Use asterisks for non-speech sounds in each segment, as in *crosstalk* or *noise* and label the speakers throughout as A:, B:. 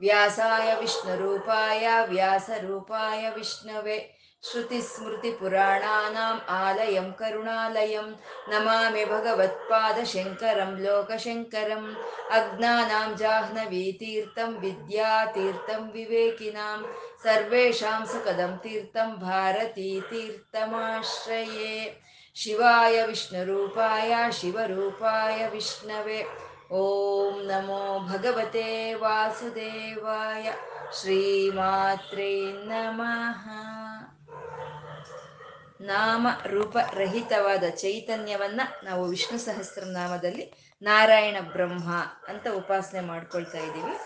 A: व्यासाय विष्णुरूपाय व्यासरूपाय विष्णवे श्रुतिस्मृतिपुराणानाम् आलयं करुणालयं नमामि भगवत्पादशङ्करं लोकशङ्करम् अज्ञानां जाह्नवीतीर्थं विद्यातीर्थं विवेकिनां सर्वेषां सुखदं तीर्थं भारतीतीर्थमाश्रये शिवाय विष्णुरूपाय शिवरूपाय विष्णवे ಓಂ ನಮೋ ಭಗವತೆ ವಾಸುದೇವಾಯ ಶ್ರೀಮಾತ್ರೇ ನಮಃ ನಾಮ ರೂಪರಹಿತವಾದ ಚೈತನ್ಯವನ್ನ ನಾವು ವಿಷ್ಣು ಸಹಸ್ರನಾಮದಲ್ಲಿ ನಾರಾಯಣ ಬ್ರಹ್ಮ ಅಂತ ಉಪಾಸನೆ ಮಾಡ್ಕೊಳ್ತಾ ಇದ್ದೀವಿ.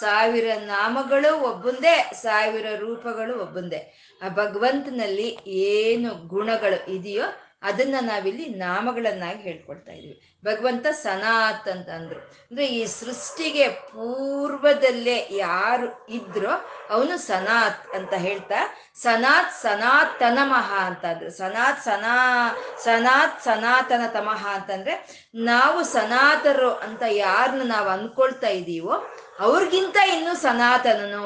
A: ಸಾವಿರ ನಾಮಗಳು ಒಬ್ಬಂದೇ, ಸಾವಿರ ರೂಪಗಳು ಒಬ್ಬೊಂದೇ. ಆ ಭಗವಂತನಲ್ಲಿ ಏನು ಗುಣಗಳು ಇದೆಯೋ ಅದನ್ನ ನಾವಿಲ್ಲಿ ನಾಮಗಳನ್ನಾಗಿ ಹೇಳ್ಕೊಳ್ತಾ ಇದೀವಿ. ಭಗವಂತ ಸನಾತ್ ಅಂತ ಅಂದ್ರು ಅಂದ್ರೆ ಈ ಸೃಷ್ಟಿಗೆ ಪೂರ್ವದಲ್ಲೇ ಯಾರು ಇದ್ರೋ ಅವನು ಸನಾತ್ ಅಂತ ಹೇಳ್ತಾ, ಸನಾತ್ ಸನಾತನ ಮಹ ಅಂತ ಅಂದ್ರು ಸನಾತ್ ಸನಾ, ಸನಾತ್ ಸನಾತನ ತಮಃ ಅಂತಂದ್ರೆ ನಾವು ಸನಾತರು ಅಂತ ಯಾರನ್ನ ನಾವು ಅನ್ಕೊಳ್ತಾ ಇದೀವೋ ಅವ್ರಿಗಿಂತ ಇನ್ನು ಸನಾತನನು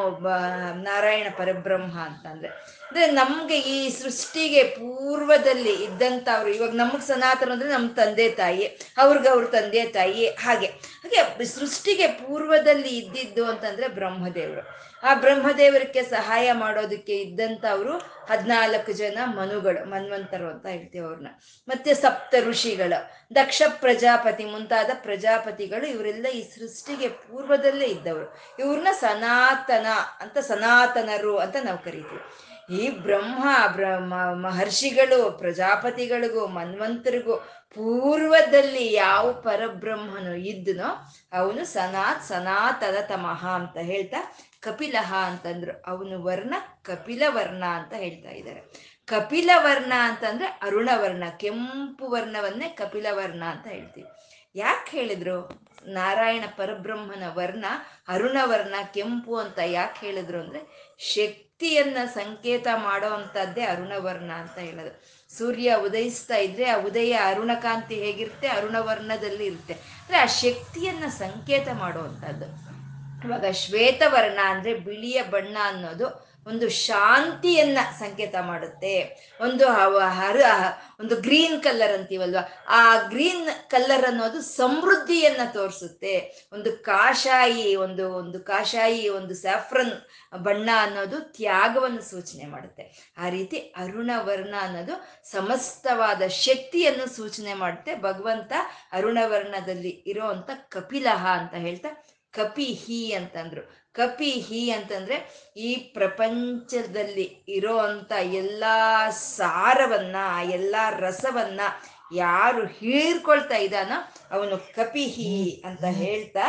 A: ನಾರಾಯಣ ಪರಬ್ರಹ್ಮ ಅಂತಂದ್ರೆ. ಅಂದ್ರೆ ನಮ್ಗೆ ಈ ಸೃಷ್ಟಿಗೆ ಪೂರ್ವದಲ್ಲಿ ಇದ್ದಂಥವ್ರು, ಇವಾಗ ನಮಗ್ ಸನಾತನ ಅಂದ್ರೆ ನಮ್ಮ ತಂದೆ ತಾಯಿ ಅವ್ರಿಗೆ ಅವ್ರ ತಂದೆ ತಾಯಿ, ಹಾಗೆ. ಹಾಗೆ ಸೃಷ್ಟಿಗೆ ಪೂರ್ವದಲ್ಲಿ ಇದ್ದಿದ್ದು ಅಂತಂದ್ರೆ ಬ್ರಹ್ಮದೇವರು. ಆ ಬ್ರಹ್ಮದೇವರಿಗೆ ಸಹಾಯ ಮಾಡೋದಕ್ಕೆ ಇದ್ದಂಥವ್ರು ಹದಿನಾಲ್ಕು ಜನ ಮನುಗಳು, ಮನ್ವಂತರು ಅಂತ ಹೇಳ್ತೀವಿ ಅವ್ರನ್ನ ಮತ್ತೆ ಸಪ್ತ ಋಷಿಗಳು, ದಕ್ಷ ಪ್ರಜಾಪತಿ ಮುಂತಾದ ಪ್ರಜಾಪತಿಗಳು ಇವರೆಲ್ಲ ಈ ಸೃಷ್ಟಿಗೆ ಪೂರ್ವದಲ್ಲೇ ಇದ್ದವರು. ಇವ್ರನ್ನ ಸನಾತನ ಅಂತ ಸನಾತನರು ಅಂತ ನಾವು ಕರಿತೀವಿ. ಈ ಬ್ರಹ್ಮ ಮಹರ್ಷಿಗಳು, ಪ್ರಜಾಪತಿಗಳಿಗೂ, ಮನ್ವಂತರಿಗೂ ಪೂರ್ವದಲ್ಲಿ ಯಾವ ಪರಬ್ರಹ್ಮನು ಇದ್ದನೋ ಅವನು ಸನಾತ್ ಸನಾತನ ತಮಃ ಅಂತ ಹೇಳ್ತಾ ಕಪಿಲಹ ಅಂತಂದ್ರು. ಅವನು ವರ್ಣ ಕಪಿಲ ವರ್ಣ ಅಂತ ಹೇಳ್ತಾ ಇದ್ದಾರೆ. ಕಪಿಲ ವರ್ಣ ಅಂತಂದ್ರೆ ಅರುಣವರ್ಣ, ಕೆಂಪು ವರ್ಣವನ್ನೇ ಕಪಿಲ ವರ್ಣ ಅಂತ ಹೇಳ್ತೀವಿ. ಯಾಕೆ ಹೇಳಿದ್ರು? ನಾರಾಯಣ ಪರಬ್ರಹ್ಮನ ವರ್ಣ, ಅರುಣವರ್ಣ, ಕೆಂಪು ಅಂತ ಯಾಕೆ ಹೇಳಿದ್ರು ಅಂದ್ರೆ ಶಕ್ತಿಯನ್ನ ಸಂಕೇತ ಮಾಡೋ ಅಂತದ್ದೇ ಅರುಣವರ್ಣ ಅಂತ ಹೇಳೋದು. ಸೂರ್ಯ ಉದಯಿಸ್ತಾ ಇದ್ರೆ ಆ ಉದಯ ಅರುಣಕಾಂತಿ ಹೇಗಿರುತ್ತೆ? ಅರುಣವರ್ಣದಲ್ಲಿ ಇರುತ್ತೆ. ಅಂದ್ರೆ ಆ ಶಕ್ತಿಯನ್ನ ಸಂಕೇತ ಮಾಡುವಂತದ್ದು ಇವಾಗ ಶ್ವೇತವರ್ಣ ಅಂದ್ರೆ ಬಿಳಿಯ ಬಣ್ಣ ಅನ್ನೋದು ಒಂದು ಶಾಂತಿಯನ್ನ ಸಂಕೇತ ಮಾಡುತ್ತೆ. ಒಂದು ಹರ, ಒಂದು ಗ್ರೀನ್ ಕಲರ್ ಅಂತೀವಲ್ವ? ಆ ಗ್ರೀನ್ ಕಲರ್ ಅನ್ನೋದು ಸಮೃದ್ಧಿಯನ್ನ ತೋರಿಸುತ್ತೆ. ಒಂದು ಕಾಷಾಯಿ, ಒಂದು ಒಂದು ಕಾಷಾಯಿ, ಒಂದು ಸ್ಯಾಫ್ರನ್ ಬಣ್ಣ ಅನ್ನೋದು ತ್ಯಾಗವನ್ನು ಸೂಚನೆ ಮಾಡುತ್ತೆ. ಆ ರೀತಿ ಅರುಣವರ್ಣ ಅನ್ನೋದು ಸಮಸ್ತವಾದ ಶಕ್ತಿಯನ್ನು ಸೂಚನೆ ಮಾಡುತ್ತೆ. ಭಗವಂತ ಅರುಣವರ್ಣದಲ್ಲಿ ಇರೋ ಅಂತ ಕಪಿಲಹ ಅಂತ ಹೇಳ್ತಾ, ಕಪಿಹಿ ಅಂತಂದ್ರು. ಕಪಿಹಿ ಅಂತಂದ್ರೆ ಈ ಪ್ರಪಂಚದಲ್ಲಿ ಇರೋ ಅಂತ ಎಲ್ಲಾ ಸಾರವನ್ನ ಎಲ್ಲಾ ರಸವನ್ನ ಯಾರು ಹೀರ್ಕೊಳ್ತಾ ಇದ್ದಾನೋ ಅವನು ಕಪಿಹಿ ಅಂತ ಹೇಳ್ತಾ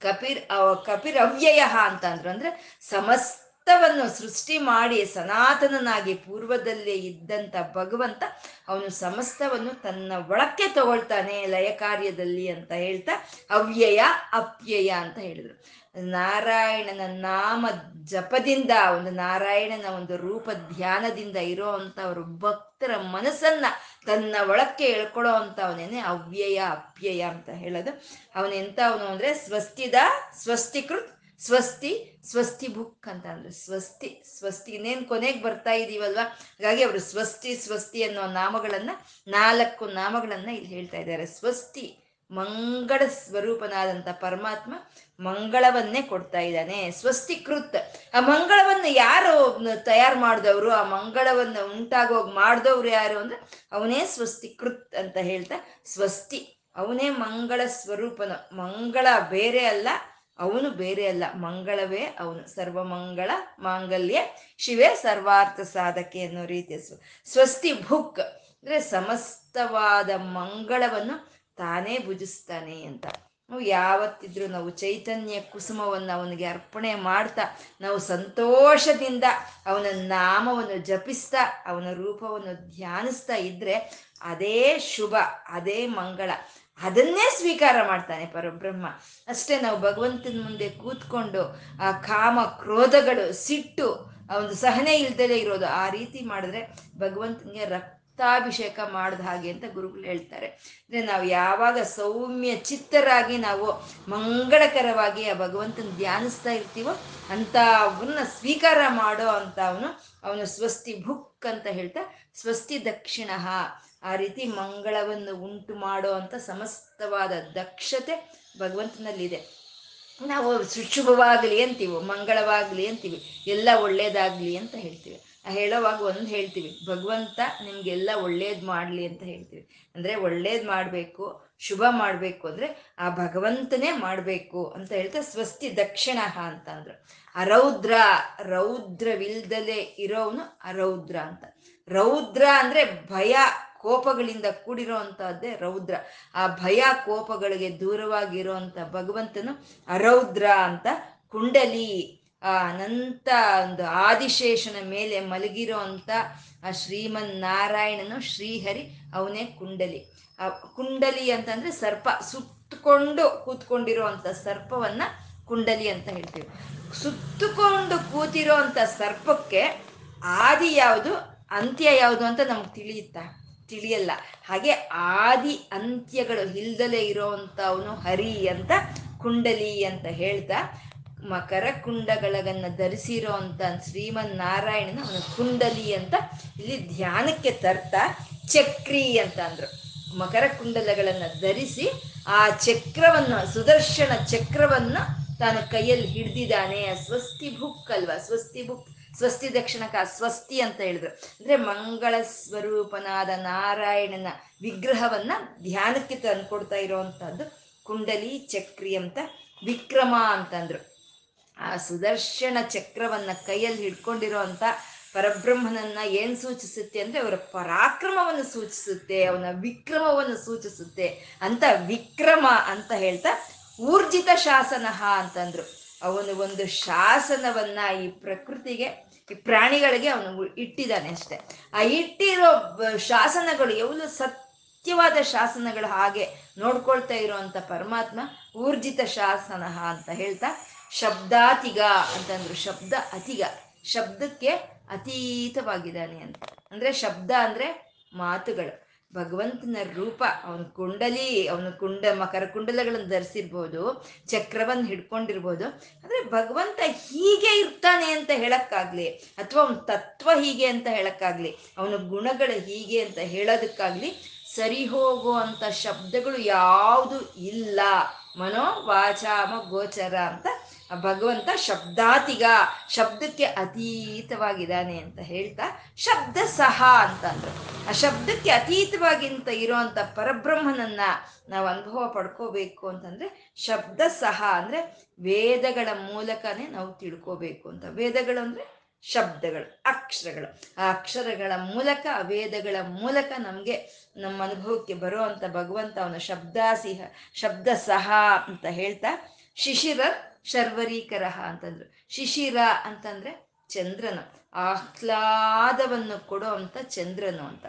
A: ಕಪಿರ್ ಕಪಿರ್ ಅವ್ಯಯ ಅಂತ ಅಂದ್ರು ಅಂದ್ರೆ ಸಮಸ್ತವನ್ನು ಸೃಷ್ಟಿ ಮಾಡಿ ಸನಾತನನಾಗಿ ಪೂರ್ವದಲ್ಲೇ ಇದ್ದಂತ ಭಗವಂತ ಅವನು ಸಮಸ್ತವನ್ನು ತನ್ನ ಒಳಕ್ಕೆ ತಗೊಳ್ತಾನೆ ಲಯ ಕಾರ್ಯದಲ್ಲಿ ಅಂತ ಹೇಳ್ತಾ ಅವ್ಯಯ ಅಪ್ಯಯ ಅಂತ ಹೇಳಿದ್ರು. ನಾರಾಯಣನ ನಾಮ ಜಪದಿಂದ, ಒಂದು ನಾರಾಯಣನ ಒಂದು ರೂಪ ಧ್ಯಾನದಿಂದ ಇರೋ ಅಂಥವ್ರು ಭಕ್ತರ ಮನಸ್ಸನ್ನ ತನ್ನ ಒಳಕ್ಕೆ ಎಳ್ಕೊಳ್ಳೋ ಅವನೇನೆ ಅವ್ಯಯ, ಅಪ್ಯಯ ಅಂತ ಹೇಳೋದು. ಅವನೆಂತ ಅವನು ಅಂದ್ರೆ ಸ್ವಸ್ತಿದ, ಸ್ವಸ್ತಿಕೃತ್, ಸ್ವಸ್ತಿ ಸ್ವಸ್ತಿ ಬುಕ್ ಅಂತ ಅಂದ್ರೆ ಸ್ವಸ್ತಿ ಸ್ವಸ್ತಿ. ಇನ್ನೇನು ಕೊನೆಗೆ ಬರ್ತಾ ಇದೀವಲ್ವಾ? ಹಾಗಾಗಿ ಅವರು ಸ್ವಸ್ತಿ ಸ್ವಸ್ತಿ ಅನ್ನೋ ನಾಮಗಳನ್ನ ನಾಲ್ಕು ನಾಮಗಳನ್ನ ಇಲ್ಲಿ ಹೇಳ್ತಾ ಇದ್ದಾರೆ. ಸ್ವಸ್ತಿ ಮಂಗಳ ಸ್ವರೂಪನಾದಂಥ ಪರಮಾತ್ಮ ಮಂಗಳವನ್ನೇ ಕೊಡ್ತಾ ಇದ್ದಾನೆ. ಸ್ವಸ್ತಿಕೃತ್. ಆ ಮಂಗಳವನ್ನು ಯಾರು ತಯಾರು ಮಾಡಿದವರು, ಆ ಮಂಗಳವನ್ನು ಉಂಟಾಗೋಗಿ ಮಾಡಿದವ್ರು ಯಾರು ಅಂದ್ರೆ ಅವನೇ ಸ್ವಸ್ತಿಕೃತ್ ಅಂತ ಹೇಳ್ತಾ ಸ್ವಸ್ತಿ. ಅವನೇ ಮಂಗಳ ಸ್ವರೂಪನ. ಮಂಗಳ ಬೇರೆ ಅಲ್ಲ, ಅವನು ಬೇರೆ ಅಲ್ಲ. ಮಂಗಳವೇ ಅವನು. ಸರ್ವಮಂಗಳ ಮಾಂಗಲ್ಯ, ಶಿವೇ ಸರ್ವಾರ್ಥ ಸಾಧಕೆ ಅನ್ನೋ ರೀತಿಯ ಸ್ವಸ್ತಿ ಭುಕ್. ಅಂದ್ರೆ ಸಮಸ್ತವಾದ ಮಂಗಳವನ್ನು ತಾನೇ ಭುಜಿಸ್ತಾನೆ ಅಂತ. ನಾವು ಯಾವತ್ತಿದ್ರೂ ನಾವು ಚೈತನ್ಯ ಕುಸುಮವನ್ನು ಅವನಿಗೆ ಅರ್ಪಣೆ ಮಾಡ್ತಾ, ನಾವು ಸಂತೋಷದಿಂದ ಅವನ ನಾಮವನ್ನು ಜಪಿಸ್ತಾ, ಅವನ ರೂಪವನ್ನು ಧ್ಯಾನಿಸ್ತಾ ಇದ್ರೆ ಅದೇ ಶುಭ, ಅದೇ ಮಂಗಳ. ಅದನ್ನೇ ಸ್ವೀಕಾರ ಮಾಡ್ತಾನೆ ಪರಬ್ರಹ್ಮ. ಅಷ್ಟೇ ನಾವು ಭಗವಂತನ ಮುಂದೆ ಕೂತ್ಕೊಂಡು ಆ ಕಾಮ ಕ್ರೋಧಗಳು ಸಿಟ್ಟು, ಆ ಒಂದು ಸಹನೆ ಇಲ್ದಲೇ ಇರೋದು ಆ ರೀತಿ ಮಾಡಿದ್ರೆ ಭಗವಂತನಿಗೆ ರಕ್ತಾಭಿಷೇಕ ಮಾಡಿದ ಹಾಗೆ ಅಂತ ಗುರುಗಳು ಹೇಳ್ತಾರೆ. ಅಂದ್ರೆ ನಾವು ಯಾವಾಗ ಸೌಮ್ಯ ಚಿತ್ತರಾಗಿ ನಾವು ಮಂಗಳಕರವಾಗಿ ಆ ಭಗವಂತನ ಧ್ಯಾನಿಸ್ತಾ ಇರ್ತೀವೋ ಅಂತ ಅವನ್ನ ಸ್ವೀಕಾರ ಮಾಡೋ ಅಂತ ಅವನು ಸ್ವಸ್ತಿ ಭುಕ್ ಅಂತ ಹೇಳ್ತಾ ಸ್ವಸ್ತಿ ದಕ್ಷಿಣ. ಆ ರೀತಿ ಮಂಗಳವನ್ನು ಉಂಟು ಮಾಡೋ ಅಂತ ಸಮಸ್ತವಾದ ದಕ್ಷತೆ ಭಗವಂತನಲ್ಲಿದೆ. ನಾವು ಶುಭವಾಗಲಿ ಅಂತೀವಿ, ಮಂಗಳವಾಗಲಿ ಅಂತೀವಿ, ಎಲ್ಲ ಒಳ್ಳೆಯದಾಗಲಿ ಅಂತ ಹೇಳ್ತೀವಿ. ಹೇಳೋವಾಗ ಒಂದು ಹೇಳ್ತೀವಿ, ಭಗವಂತ ನಿಮ್ಗೆಲ್ಲ ಒಳ್ಳೇದು ಮಾಡಲಿ ಅಂತ ಹೇಳ್ತೀವಿ. ಅಂದರೆ ಒಳ್ಳೇದು ಮಾಡಬೇಕು, ಶುಭ ಮಾಡಬೇಕು ಅಂದರೆ ಆ ಭಗವಂತನೇ ಮಾಡಬೇಕು ಅಂತ ಹೇಳ್ತಾ ಸ್ವಸ್ತಿ ದಕ್ಷಿಣ ಅಂತ ಅಂದ್ರು. ಅರೌದ್ರ, ರೌದ್ರವಿಲ್ದಲೆ ಇರೋವನು ಅರೌದ್ರ ಅಂತ. ರೌದ್ರ ಅಂದ್ರೆ ಭಯ, ಕೋಪಗಳಿಂದ ಕೂಡಿರೋ ರೌದ್ರ. ಆ ಭಯ, ಕೋಪಗಳಿಗೆ ದೂರವಾಗಿರುವಂತ ಭಗವಂತನು ಅರೌದ್ರ ಅಂತ, ಕುಂಡಲಿ ಆ, ಅನಂತ ಒಂದು ಆದಿಶೇಷನ ಮೇಲೆ ಮಲಗಿರೋ ಆ ಶ್ರೀಮನ್ ನಾರಾಯಣನು ಶ್ರೀಹರಿ ಅವನೇ ಕುಂಡಲಿ. ಆ, ಕುಂಡಲಿ ಅಂತಂದ್ರೆ ಸರ್ಪ, ಸುತ್ತಕೊಂಡು ಕೂತ್ಕೊಂಡಿರೋ ಅಂತ ಸರ್ಪವನ್ನ ಕುಂಡಲಿ ಅಂತ ಹೇಳ್ತೀವಿ. ಸುತ್ತಕೊಂಡು ಕೂತಿರೋ ಸರ್ಪಕ್ಕೆ ಆದಿ ಯಾವುದು, ಅಂತ್ಯ ಯಾವುದು ಅಂತ ನಮ್ಗೆ ತಿಳಿಯುತ್ತಾ? ತಿಳಿಯಲ್ಲ. ಹಾಗೆ ಆದಿ ಅಂತ್ಯಗಳು ಇಲ್ದಲೇ ಇರೋವಂಥ ಅವನು ಹರಿ ಅಂತ ಕುಂಡಲಿ ಅಂತ ಹೇಳ್ತಾ ಮಕರ ಕುಂಡಗಳನ್ನ ಧರಿಸಿರೋ ಅಂತ ಶ್ರೀಮನ್ ನಾರಾಯಣನ ಅವನ ಕುಂಡಲಿ ಅಂತ ಇಲ್ಲಿ ಧ್ಯಾನಕ್ಕೆ ತರ್ತಾ ಚಕ್ರಿ ಅಂತ ಅಂದ್ರು. ಮಕರ ಕುಂಡಲಗಳನ್ನ ಧರಿಸಿ ಆ ಚಕ್ರವನ್ನು, ಸುದರ್ಶನ ಚಕ್ರವನ್ನು ತಾನು ಕೈಯಲ್ಲಿ ಹಿಡ್ದಿದ್ದಾನೆ. ಸ್ವಸ್ತಿ ಬುಕ್ ಅಲ್ವಾ? ಸ್ವಸ್ತಿ ಬುಕ್ ಸ್ವಸ್ತಿ ದಕ್ಷಿಣಕ ಸ್ವಸ್ತಿ ಅಂತ ಹೇಳಿದ್ರು. ಅಂದ್ರೆ ಮಂಗಳ ಸ್ವರೂಪನಾದ ನಾರಾಯಣನ ವಿಗ್ರಹವನ್ನ ಧ್ಯಾನಕ್ಕೆ ತಂದ್ಕೊಡ್ತಾ ಇರೋವಂಥದ್ದು ಕುಂಡಲಿ ಚಕ್ರಿ ಅಂತ ವಿಕ್ರಮ ಅಂತಂದ್ರು ಆ ಸುದರ್ಶನ ಚಕ್ರವನ್ನ ಕೈಯಲ್ಲಿ ಹಿಡ್ಕೊಂಡಿರೋ ಪರಬ್ರಹ್ಮನನ್ನ ಏನ್ ಸೂಚಿಸುತ್ತೆ ಅಂದ್ರೆ ಅವರ ಪರಾಕ್ರಮವನ್ನು ಸೂಚಿಸುತ್ತೆ, ಅವನ ವಿಕ್ರಮವನ್ನು ಸೂಚಿಸುತ್ತೆ ಅಂತ ವಿಕ್ರಮ ಅಂತ ಹೇಳ್ತಾ ಊರ್ಜಿತ ಶಾಸನ ಅಂತಂದ್ರು. ಅವನು ಒಂದು ಶಾಸನವನ್ನ ಈ ಪ್ರಕೃತಿಗೆ, ಈ ಪ್ರಾಣಿಗಳಿಗೆ ಅವನು ಇಟ್ಟಿದ್ದಾನೆ ಅಷ್ಟೆ. ಆ ಇಟ್ಟಿರೋ ಶಾಸನಗಳು ಎವಲು ಸತ್ಯವಾದ ಶಾಸನಗಳು ಹಾಗೆ ನೋಡ್ಕೊಳ್ತಾ ಇರುವಂತ ಪರಮಾತ್ಮ ಊರ್ಜಿತ ಶಾಸನ ಅಂತ ಹೇಳ್ತಾ ಶಬ್ದಾತಿಗ ಅಂತಂದ್ರು. ಶಬ್ದ ಅತಿಗ. ಶಬ್ದಕ್ಕೆ ಅತೀತವಾಗಿದ್ದಾನೆ ಅಂತ. ಅಂದ್ರೆ ಶಬ್ದ ಅಂದ್ರೆ ಮಾತುಗಳು. ಭಗವಂತನ ರೂಪ, ಅವನ ಕುಂಡಲಿ, ಅವನ ಕುಂಡ, ಮಕರ ಕುಂಡಲಗಳನ್ನು ಧರಿಸಿರ್ಬೋದು, ಚಕ್ರವನ್ನು ಹಿಡ್ಕೊಂಡಿರ್ಬೋದು. ಅಂದ್ರೆ ಭಗವಂತ ಹೀಗೆ ಇರ್ತಾನೆ ಅಂತ ಹೇಳಕ್ಕಾಗ್ಲಿ, ಅಥವಾ ಅವನ ತತ್ವ ಹೀಗೆ ಅಂತ ಹೇಳಕ್ಕಾಗ್ಲಿ, ಅವನ ಗುಣಗಳು ಹೀಗೆ ಅಂತ ಹೇಳೋದಕ್ಕಾಗ್ಲಿ ಸರಿ ಹೋಗುವಂತ ಶಬ್ದಗಳು ಯಾವುದು ಇಲ್ಲ. ಮನೋ ವಾಚಾಮ ಗೋಚರ ಅಂತ ಭಗವಂತ ಶಬ್ದಾತಿಗ, ಶಬ್ದಕ್ಕೆ ಅತೀತವಾಗಿದ್ದಾನೆ ಅಂತ ಹೇಳ್ತಾ ಶಬ್ದ ಸಹ ಅಂತಂದ್ರು. ಆ ಶಬ್ದಕ್ಕೆ ಅತೀತವಾಗಿಂತ ಇರೋಂಥ ಪರಬ್ರಹ್ಮನನ್ನ ನಾವು ಅನುಭವ ಪಡ್ಕೋಬೇಕು ಅಂತಂದ್ರೆ ಶಬ್ದ ಸಹ ಅಂದ್ರೆ ವೇದಗಳ ಮೂಲಕನೇ ನಾವು ತಿಳ್ಕೋಬೇಕು ಅಂತ. ವೇದಗಳು ಅಂದ್ರೆ ಶಬ್ದಗಳು, ಅಕ್ಷರಗಳು. ಆ ಅಕ್ಷರಗಳ ಮೂಲಕ, ವೇದಗಳ ಮೂಲಕ ನಮಗೆ ನಮ್ಮ ಅನುಭವಕ್ಕೆ ಬರುವಂತ ಭಗವಂತ ಅವನ ಶಬ್ದಾಸಿಹ ಶಬ್ದ ಸಹ ಅಂತ ಹೇಳ್ತಾ, ಶಿಶಿರ ಶರ್ವರೀಕರ ಅಂತಂದ್ರು. ಶಿಶಿರ ಅಂತಂದ್ರೆ ಚಂದ್ರನು, ಆಹ್ಲಾದವನ್ನು ಕೊಡುವಂತ ಚಂದ್ರನು ಅಂತ.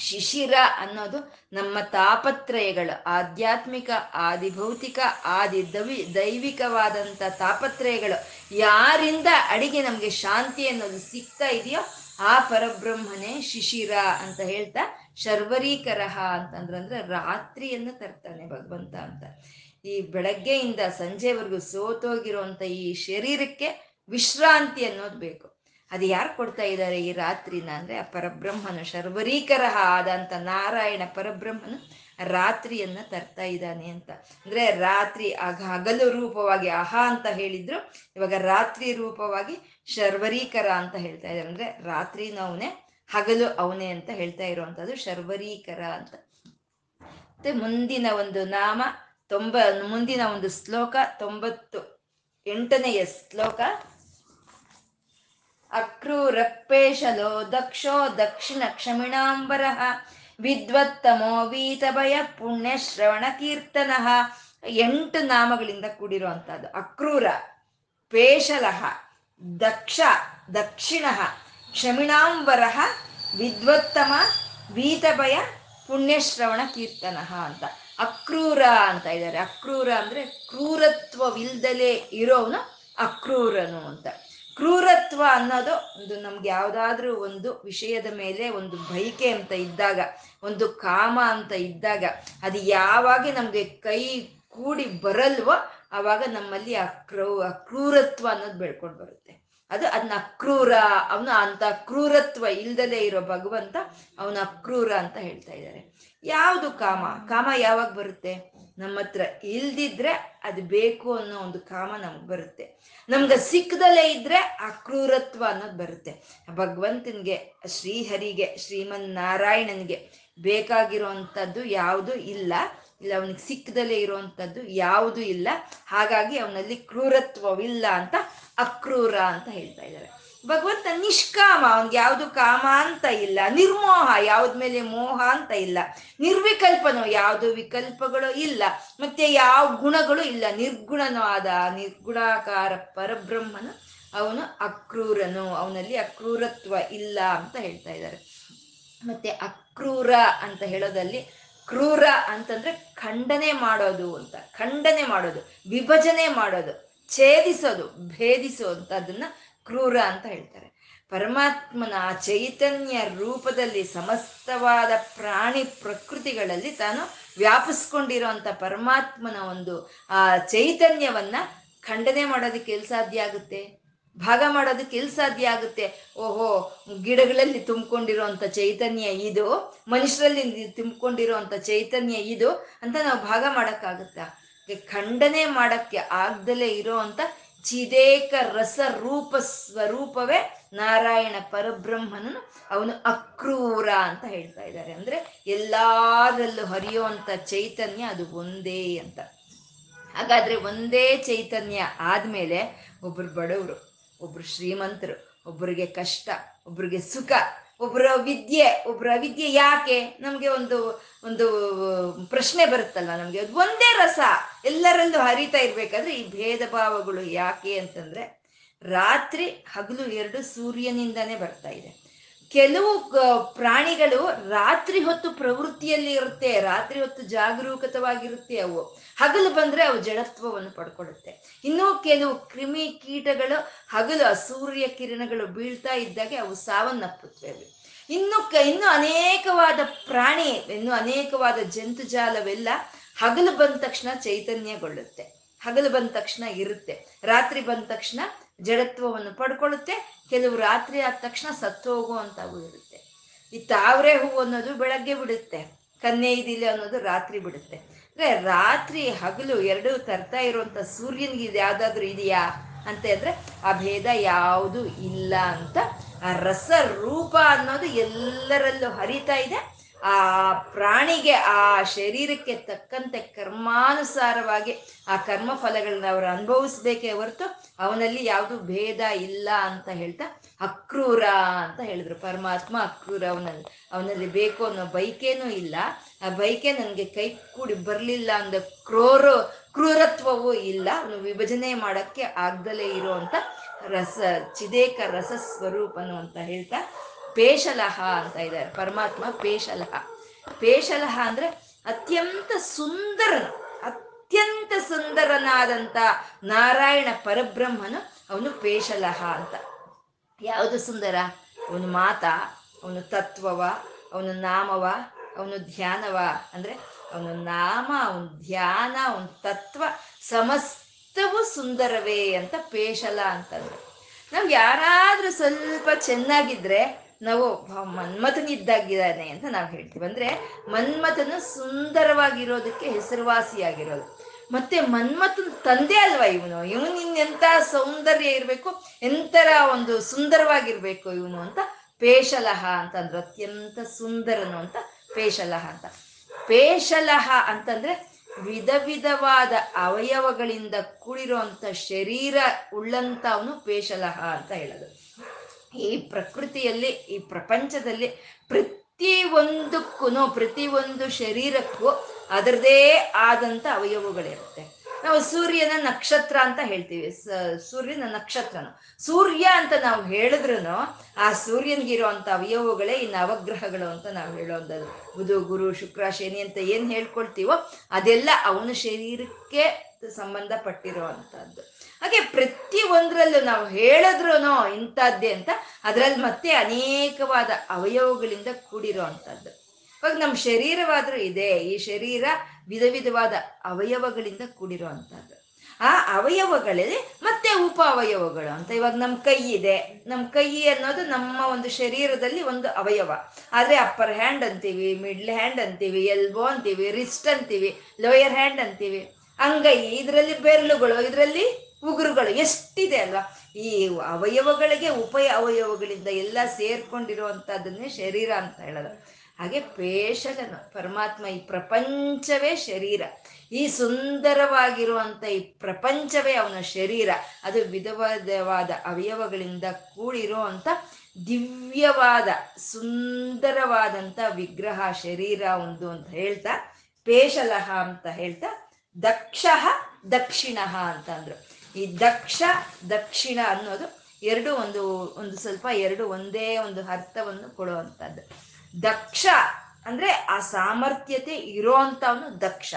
A: ಶಿಶಿರ ಅನ್ನೋದು ನಮ್ಮ ತಾಪತ್ರಯಗಳು, ಆಧ್ಯಾತ್ಮಿಕ, ಆದಿಭೌತಿಕ, ಆದಿ ದವಿ, ದೈವಿಕವಾದಂಥ ತಾಪತ್ರಯಗಳು. ಯಾರಿಂದ ಅಡಿಗೆ ನಮಗೆ ಶಾಂತಿ ಅನ್ನೋದು ಸಿಗ್ತಾ ಇದೆಯೋ ಆ ಪರಬ್ರಹ್ಮನೇ ಶಿಶಿರ ಅಂತ ಹೇಳ್ತಾ ಶರ್ವರೀಕರ ಅಂತಂದ್ರಂದ್ರೆ ರಾತ್ರಿಯನ್ನು ತರ್ತಾನೆ ಭಗವಂತ ಅಂತ. ಈ ಬೆಳಗ್ಗೆಯಿಂದ ಸಂಜೆವರೆಗೂ ಸೋತೋಗಿರುವಂತ ಈ ಶರೀರಕ್ಕೆ ವಿಶ್ರಾಂತಿ ಅನ್ನೋದು ಬೇಕು. ಅದು ಯಾರು ಕೊಡ್ತಾ ಇದ್ದಾರೆ ಈ ರಾತ್ರಿನ ಅಂದರೆ ಆ ಪರಬ್ರಹ್ಮನು ಶರ್ವರೀಕರ ಆದಂಥ ನಾರಾಯಣ ಪರಬ್ರಹ್ಮನು ರಾತ್ರಿಯನ್ನು ತರ್ತಾ ಇದ್ದಾನೆ ಅಂತ. ಅಂದ್ರೆ ರಾತ್ರಿ ಆಗ ಹಗಲು ರೂಪವಾಗಿ ಅಹ ಅಂತ ಹೇಳಿದ್ರು, ಇವಾಗ ರಾತ್ರಿ ರೂಪವಾಗಿ ಶರ್ವರೀಕರ ಅಂತ ಹೇಳ್ತಾ ಇದ್ದಾರೆ. ಅಂದ್ರೆ ರಾತ್ರಿ ಅವನೇ, ಹಗಲು ಅವನೇ ಅಂತ ಹೇಳ್ತಾ ಇರುವಂತದ್ದು ಶರ್ವರೀಕರ ಅಂತ. ಮತ್ತೆ ಮುಂದಿನ ಒಂದು ನಾಮ ತೊಂಬ, ಮುಂದಿನ ಒಂದು ಶ್ಲೋಕ ತೊಂಬತ್ತು ಎಂಟನೆಯ ಶ್ಲೋಕ ಅಕ್ರೂರಪ್ಪೇಶಲೋ ದಕ್ಷೋ ದಕ್ಷಿಣ ಕ್ಷಮಿಣಾಂಬರ ವಿದ್ವತ್ತಮೋ ವೀತಭಯ ಪುಣ್ಯ ಶ್ರವಣ ಕೀರ್ತನ ಎಂಟು ನಾಮಗಳಿಂದ ಕೂಡಿರುವಂತಹದ್ದು. ಅಕ್ರೂರ, ಪೇಶಲಹ, ದಕ್ಷ ದಕ್ಷಿಣ ಕ್ಷಮಿಣಾಂಬರ ವಿದ್ವತ್ತಮ ವೀತಭಯ ಪುಣ್ಯಶ್ರವಣ ಕೀರ್ತನ ಅಂತ. ಅಕ್ರೂರ ಅಂತ ಇದ್ದಾರೆ. ಅಕ್ರೂರ ಅಂದ್ರೆ ಕ್ರೂರತ್ವವಿಲ್ದಲೇ ಇರೋನು ಅಕ್ರೂರನು ಅಂತ. ಕ್ರೂರತ್ವ ಅನ್ನೋದು ಒಂದು ನಮ್ಗೆ ಯಾವ್ದಾದ್ರೂ ಒಂದು ವಿಷಯದ ಮೇಲೆ ಒಂದು ಬಯಕೆ ಅಂತ ಇದ್ದಾಗ, ಒಂದು ಕಾಮ ಅಂತ ಇದ್ದಾಗ, ಅದು ಯಾವಾಗ ನಮ್ಗೆ ಕೈ ಕೂಡಿ ಬರಲ್ವೋ ಆವಾಗ ನಮ್ಮಲ್ಲಿ ಆ ಕ್ರೂ ಕ್ರೂರತ್ವ ಅನ್ನೋದು ಬೆಳ್ಕೊಂಡು ಬರುತ್ತೆ. ಅದು ಅದನ್ನ ಅಕ್ರೂರ, ಅವನ ಅಂತ ಕ್ರೂರತ್ವ ಇಲ್ದಲೆ ಇರೋ ಭಗವಂತ ಅವನ ಅಕ್ರೂರ ಅಂತ ಹೇಳ್ತಾ ಇದ್ದಾರೆ ಯಾವುದು ಕಾಮ? ಕಾಮ ಯಾವಾಗ ಬರುತ್ತೆ? ನಮ್ಮ ಹತ್ರ ಇಲ್ದಿದ್ರೆ ಅದು ಬೇಕು ಅನ್ನೋ ಒಂದು ಕಾಮ ನಮ್ಗೆ ಬರುತ್ತೆ. ನಮ್ಗೆ ಸಿಕ್ಕದಲ್ಲೇ ಇದ್ರೆ ಆ ಕ್ರೂರತ್ವ ಅನ್ನೋದು ಬರುತ್ತೆ. ಭಗವಂತನಿಗೆ, ಶ್ರೀಹರಿಗೆ ಶ್ರೀಮನ್ ನಾರಾಯಣನ್ಗೆ ಬೇಕಾಗಿರುವಂಥದ್ದು ಯಾವುದು ಇಲ್ಲ. ಇಲ್ಲ, ಅವನಿಗೆ ಸಿಕ್ಕದಲ್ಲೇ ಇರುವಂಥದ್ದು ಯಾವುದು ಇಲ್ಲ. ಹಾಗಾಗಿ ಅವನಲ್ಲಿ ಕ್ರೂರತ್ವವಿಲ್ಲ ಅಂತ ಅಕ್ರೂರ ಅಂತ ಹೇಳ್ತಾ ಇದ್ದಾರೆ. ಭಗವಂತ ನಿಷ್ಕಾಮ, ಅವನಿಗೆ ಯಾವುದು ಕಾಮ ಅಂತ ಇಲ್ಲ. ನಿರ್ಮೋಹ, ಯಾವ್ದ ಮೇಲೆ ಮೋಹ ಅಂತ ಇಲ್ಲ. ನಿರ್ವಿಕಲ್ಪನೋ, ಯಾವುದು ವಿಕಲ್ಪಗಳು ಇಲ್ಲ. ಮತ್ತೆ ಯಾವ ಗುಣಗಳು ಇಲ್ಲ. ನಿರ್ಗುಣನೋ ಆದ ನಿರ್ಗುಣಾಕಾರ ಪರಬ್ರಹ್ಮನು ಅವನು ಅಕ್ರೂರನು. ಅವನಲ್ಲಿ ಅಕ್ರೂರತ್ವ ಇಲ್ಲ ಅಂತ ಹೇಳ್ತಾ ಇದ್ದಾರೆ. ಮತ್ತೆ ಅಕ್ರೂರ ಅಂತ ಹೇಳೋದಲ್ಲಿ ಕ್ರೂರ ಅಂತಂದ್ರೆ ಖಂಡನೆ ಮಾಡೋದು ಅಂತ, ಖಂಡನೆ ಮಾಡೋದು, ವಿಭಜನೆ ಮಾಡೋದು, ಛೇದಿಸೋದು ಭೇದಿಸೋ ಭೇದಿಸುವಂಥದ್ದನ್ನ ಕ್ರೂರ ಅಂತ ಹೇಳ್ತಾರೆ. ಪರಮಾತ್ಮನ ಆ ಚೈತನ್ಯ ರೂಪದಲ್ಲಿ ಸಮಸ್ತವಾದ ಪ್ರಾಣಿ ಪ್ರಕೃತಿಗಳಲ್ಲಿ ತಾನು ವ್ಯಾಪಿಸ್ಕೊಂಡಿರೋಂಥ ಪರಮಾತ್ಮನ ಒಂದು ಆ ಚೈತನ್ಯವನ್ನ ಖಂಡನೆ ಮಾಡೋದಕ್ಕೆ ಎಲ್ಲಿ ಸಾಧ್ಯ ಆಗುತ್ತೆ? ಭಾಗ ಮಾಡೋದಕ್ಕೆ ಎಲ್ಲಿ ಸಾಧ್ಯ ಆಗುತ್ತೆ? ಓಹೋ, ಗಿಡಗಳಲ್ಲಿ ತುಂಬಿಕೊಂಡಿರೋಂಥ ಚೈತನ್ಯ ಇದು, ಮನುಷ್ಯರಲ್ಲಿ ತುಂಬಿಕೊಂಡಿರೋಂಥ ಚೈತನ್ಯ ಇದು ಅಂತ ನಾವು ಭಾಗ ಮಾಡೋಕ್ಕಾಗುತ್ತಾ? ಖಂಡನೆ ಮಾಡಕ್ಕೆ ಆಗ್ದಲೇ ಇರೋ ಅಂತ ಚಿದೇಕ ರಸ ರೂಪ ಸ್ವರೂಪವೇ ನಾರಾಯಣ ಪರಬ್ರಹ್ಮನನು ಅವನು ಅಕ್ರೂರ ಅಂತ ಹೇಳ್ತಾ ಇದ್ದಾರೆ. ಅಂದ್ರೆ ಎಲ್ಲಾರಲ್ಲೂ ಹರಿಯುವಂತ ಚೈತನ್ಯ ಅದು ಒಂದೇ ಅಂತ. ಹಾಗಾದ್ರೆ ಒಂದೇ ಚೈತನ್ಯ ಆದ್ಮೇಲೆ ಒಬ್ಬರು ಬಡವರು ಒಬ್ರು ಶ್ರೀಮಂತರು ಒಬ್ಬರಿಗೆ ಕಷ್ಟ, ಒಬ್ರಿಗೆ ಸುಖ ಒಬ್ಬರ ವಿದ್ಯೆ ಒಬ್ಬರ ವಿದ್ಯೆ ಯಾಕೆ? ನಮಗೆ ಒಂದು ಒಂದು ಪ್ರಶ್ನೆ ಬರುತ್ತಲ್ಲ ನಮಗೆ? ಅದು ಒಂದೇ ರಸ. ಎಲ್ಲರಲ್ಲೂ ಹರಿತಾ ಇರಬೇಕಾದ್ರೆ ಈ ಭೇದ ಭಾವಗಳು ಯಾಕೆ ಅಂತಂದ್ರೆ ರಾತ್ರಿ ಹಗಲು ಎರಡು ಸೂರ್ಯನಿಂದಾನೇ ಬರ್ತಾ ಇದೆ. ಕೆಲವು ಪ್ರಾಣಿಗಳು ರಾತ್ರಿ ಹೊತ್ತು ಪ್ರವೃತ್ತಿಯಲ್ಲಿ ಇರುತ್ತೆ, ರಾತ್ರಿ ಹೊತ್ತು ಜಾಗರೂಕತವಾಗಿರುತ್ತೆ, ಅವು ಹಗಲು ಬಂದ್ರೆ ಅವು ಜಡತ್ವವನ್ನು ಪಡ್ಕೊಡುತ್ತೆ ಇನ್ನೂ ಕೆಲವು ಕ್ರಿಮಿ ಕೀಟಗಳು ಹಗಲು ಸೂರ್ಯ ಕಿರಣಗಳು ಬೀಳ್ತಾ ಇದ್ದಾಗೆ ಅವು ಸಾವನ್ನಪ್ಪುತ್ತವೆ. ಅವು ಇನ್ನು ಇನ್ನು ಅನೇಕವಾದ ಪ್ರಾಣಿ, ಇನ್ನು ಅನೇಕವಾದ ಜಂತುಜಾಲವೆಲ್ಲ ಹಗಲು ಬಂದ ತಕ್ಷಣ ಚೈತನ್ಯಗೊಳ್ಳುತ್ತೆ. ಹಗಲು ಬಂದ ತಕ್ಷಣ ಇರುತ್ತೆ. ರಾತ್ರಿ ಬಂದ ತಕ್ಷಣ ಜಡತ್ವವನ್ನು ಪಡ್ಕೊಳ್ಳುತ್ತೆ ಕೆಲವು ರಾತ್ರಿ ಆದ ತಕ್ಷಣ ಸತ್ತು ಇರುತ್ತೆ ಈ ತಾವರೆ ಹೂವು ಅನ್ನೋದು ಬೆಳಗ್ಗೆ ಬಿಡುತ್ತೆ. ಕನ್ಯೆ ಇದಿಲ್ಲ ಅನ್ನೋದು ರಾತ್ರಿ ಬಿಡುತ್ತೆ. ಅಂದ್ರೆ ರಾತ್ರಿ ಹಗಲು ಎರಡೂ ತರ್ತಾ ಇರುವಂತ ಸೂರ್ಯನಿಗೆ ಇದು ಯಾವುದಾದ್ರೂ ಇದೆಯಾ? ಅಂತ ಅಂದರೆ ಆ ಭೇದ ಯಾವುದು ಇಲ್ಲ ಅಂತ ಆ ರಸ ರೂಪ ಅನ್ನೋದು ಎಲ್ಲರಲ್ಲೂ ಹರಿತಾ ಇದೆ. ಆ ಪ್ರಾಣಿಗೆ ಆ ಶರೀರಕ್ಕೆ ತಕ್ಕಂತೆ ಕರ್ಮಾನುಸಾರವಾಗಿ ಆ ಕರ್ಮ ಫಲಗಳನ್ನ ಅವರು ಅನುಭವಿಸ್ಬೇಕೇ ಹೊರತು ಅವನಲ್ಲಿ ಯಾವುದು ಭೇದ ಇಲ್ಲ ಅಂತ ಹೇಳ್ತಾ ಅಕ್ರೂರ ಅಂತ ಹೇಳಿದ್ರು. ಪರಮಾತ್ಮ ಅಕ್ರೂರ ಅವನಲ್ಲಿ ಅವನಲ್ಲಿ ಬೇಕು ಅನ್ನೋ ಬೈಕೇನೂ ಇಲ್ಲ. ಆ ಬೈಕೆ ನನಗೆ ಕೈ ಕೂಡಿ ಬರಲಿಲ್ಲ ಅಂದ ಕ್ರೋರು, ಕ್ರೂರತ್ವವೂ ಇಲ್ಲ. ಅವನು ವಿಭಜನೆ ಮಾಡೋಕ್ಕೆ ಆಗ್ದಲೇ ಇರುವಂತ ರಸ, ಚಿದೇಕ ರಸ ಸ್ವರೂಪನು ಅಂತ ಹೇಳ್ತಾ ಪೇಶಲಹ ಅಂತ ಇದ್ದಾರೆ ಪರಮಾತ್ಮ ಪೇಶಲಹ. ಪೇಶಲಹ ಅಂದ್ರೆ ಅತ್ಯಂತ ಸುಂದರ ಅತ್ಯಂತ ಸುಂದರನಾದಂಥ ನಾರಾಯಣ ಪರಬ್ರಹ್ಮನು ಅವನು ಪೇಶಲಹ ಅಂತ. ಯಾವುದು ಸುಂದರ? ಅವನು ಮಾತ, ಅವನು ತತ್ವವ, ಅವನು ನಾಮವ, ಅವನು ಧ್ಯಾನವ. ಅಂದ್ರೆ ಅವನು ನಾಮ, ಅವನ ಧ್ಯಾನ, ಅವನ ತತ್ವ, ಸಮಸ್ತವು ಸುಂದರವೇ ಅಂತ ಪೇಶಲ ಅಂತಂದ್ರು. ನಾವು ಯಾರಾದರೂ ಸ್ವಲ್ಪ ಚೆನ್ನಾಗಿದ್ರೆ ನಾವು ಮನ್ಮಥನಿದ್ದಾಗಿದ್ದಾನೆ ಅಂತ ನಾವು ಹೇಳ್ತೀವಿ. ಅಂದ್ರೆ ಮನ್ಮಥನು ಸುಂದರವಾಗಿರೋದಕ್ಕೆ ಹೆಸರುವಾಸಿಯಾಗಿರೋದು. ಮತ್ತೆ ಮನ್ಮಥನ್ ತಂದೆ ಅಲ್ವಾ ಇವನು? ಇವನು ಎಂತ ಸೌಂದರ್ಯ ಇರಬೇಕು ಎಂತರ ಒಂದು ಸುಂದರವಾಗಿರ್ಬೇಕು ಇವನು ಅಂತ ಪೇಶಲಹ ಅಂತಂದ್ರು ಅತ್ಯಂತ ಸುಂದರನು ಅಂತ ಪೇಶಲಹ ಅಂತ. ಪೇಶಲಹ ಅಂತಂದ್ರೆ ವಿಧ ವಿಧವಾದ ಅವಯವಗಳಿಂದ ಕೂಡಿರುವಂತ ಶರೀರ ಉಳ್ಳಂತ ಅವನು ಪೇಶಲಹ ಅಂತ ಹೇಳೋದು. ಈ ಪ್ರಕೃತಿಯಲ್ಲಿ, ಈ ಪ್ರಪಂಚದಲ್ಲಿ ಪ್ರತಿ ಒಂದಕ್ಕೂ ಪ್ರತಿ ಒಂದು ಶರೀರಕ್ಕೂ ಅದರದೇ ಆದಂಥ ಅವಯವಗಳಿರುತ್ತೆ. ನಾವು ಸೂರ್ಯನ ನಕ್ಷತ್ರ ಅಂತ ಹೇಳ್ತೀವಿ. ಸೂರ್ಯನ ನಕ್ಷತ್ರನು. ಸೂರ್ಯ ಅಂತ ನಾವು ಹೇಳಿದ್ರು ಆ ಸೂರ್ಯನ್ಗಿರುವಂತ ಅವಯವಗಳೇ ಈ ನವಗ್ರಹಗಳು ಅಂತ ನಾವು ಹೇಳೋದು ಬುಧ, ಗುರು, ಶುಕ್ರ, ಶನಿ ಅಂತ ಏನು ಹೇಳ್ಕೊಳ್ತೀವೋ ಅದೆಲ್ಲ ಅವನ ಶರೀರಕ್ಕೆ ಸಂಬಂಧಪಟ್ಟಿರುವಂತಹದ್ದು ಹಾಗೆ ಪ್ರತಿ ಒಂದರಲ್ಲೂ ನಾವು ಹೇಳಿದ್ರು ಇಂಥದ್ದೇ ಅಂತ ಅದರಲ್ಲಿ ಮತ್ತೆ ಅನೇಕವಾದ ಅವಯವಗಳಿಂದ ಕೂಡಿರೋ ಅಂಥದ್ದು ಇವಾಗ ನಮ್ಮ ಶರೀರವಾದರೂ ಇದೆ, ಈ ಶರೀರ ವಿಧ ವಿಧವಾದ ಅವಯವಗಳಿಂದ ಕೂಡಿರೋ ಅಂಥದ್ದು ಆ ಅವಯವಗಳಲ್ಲಿ ಮತ್ತೆ ಉಪ ಅವಯವಗಳು ಅಂತ ಇವಾಗ ನಮ್ಮ ಕೈ ಇದೆ. ನಮ್ಮ ಕೈ ಅನ್ನೋದು ನಮ್ಮ ಒಂದು ಶರೀರದಲ್ಲಿ ಒಂದು ಅವಯವ. ಆದರೆ ಅಪ್ಪರ್ ಹ್ಯಾಂಡ್ ಅಂತೀವಿ ಮಿಡ್ಲ್ ಹ್ಯಾಂಡ್ ಅಂತೀವಿ ಎಲ್ಬೋ ಅಂತೀವಿ ರಿಸ್ಟ್ ಅಂತೀವಿ ಲೋಯರ್ ಹ್ಯಾಂಡ್ ಅಂತೀವಿ. ಅಂಗೈ, ಇದರಲ್ಲಿ ಬೆರಳುಗಳು, ಇದರಲ್ಲಿ ಉಗುರುಗಳು ಎಷ್ಟಿದೆ ಅಲ್ವಾ? ಈ ಅವಯವಗಳಿಗೆ, ಉಪಯ ಅವಯವಗಳಿಂದ ಎಲ್ಲ ಸೇರ್ಕೊಂಡಿರುವಂತಹದನ್ನೇ ಶರೀರ ಅಂತ ಹೇಳೋದು. ಹಾಗೆ ಪೇಷಗನು ಪರಮಾತ್ಮ ಈ ಪ್ರಪಂಚವೇ ಶರೀರ. ಈ ಸುಂದರವಾಗಿರುವಂಥ ಈ ಪ್ರಪಂಚವೇ ಅವನ ಶರೀರ. ಅದು ವಿಧವಾದವಾದ ಅವಯವಗಳಿಂದ ಕೂಡಿರೋ ಅಂತ ದಿವ್ಯವಾದ ಸುಂದರವಾದಂಥ ವಿಗ್ರಹ, ಶರೀರ ಒಂದು ಅಂತ ಹೇಳ್ತಾ, ಪೇಷಲಹ ಅಂತ ಹೇಳ್ತಾ, ದಕ್ಷ ದಕ್ಷಿಣ ಅಂತ ಅಂದ್ರು. ಈ ದಕ್ಷ, ದಕ್ಷಿಣ ಅನ್ನೋದು ಎರಡು ಒಂದು ಒಂದು ಸ್ವಲ್ಪ ಎರಡು ಒಂದೇ ಒಂದು ಅರ್ಥವನ್ನು ಕೊಡುವಂಥದ್ದು. ದಕ್ಷ ಅಂದ್ರೆ ಆ ಸಾಮರ್ಥ್ಯತೆ ಇರೋಂಥವನು ದಕ್ಷ.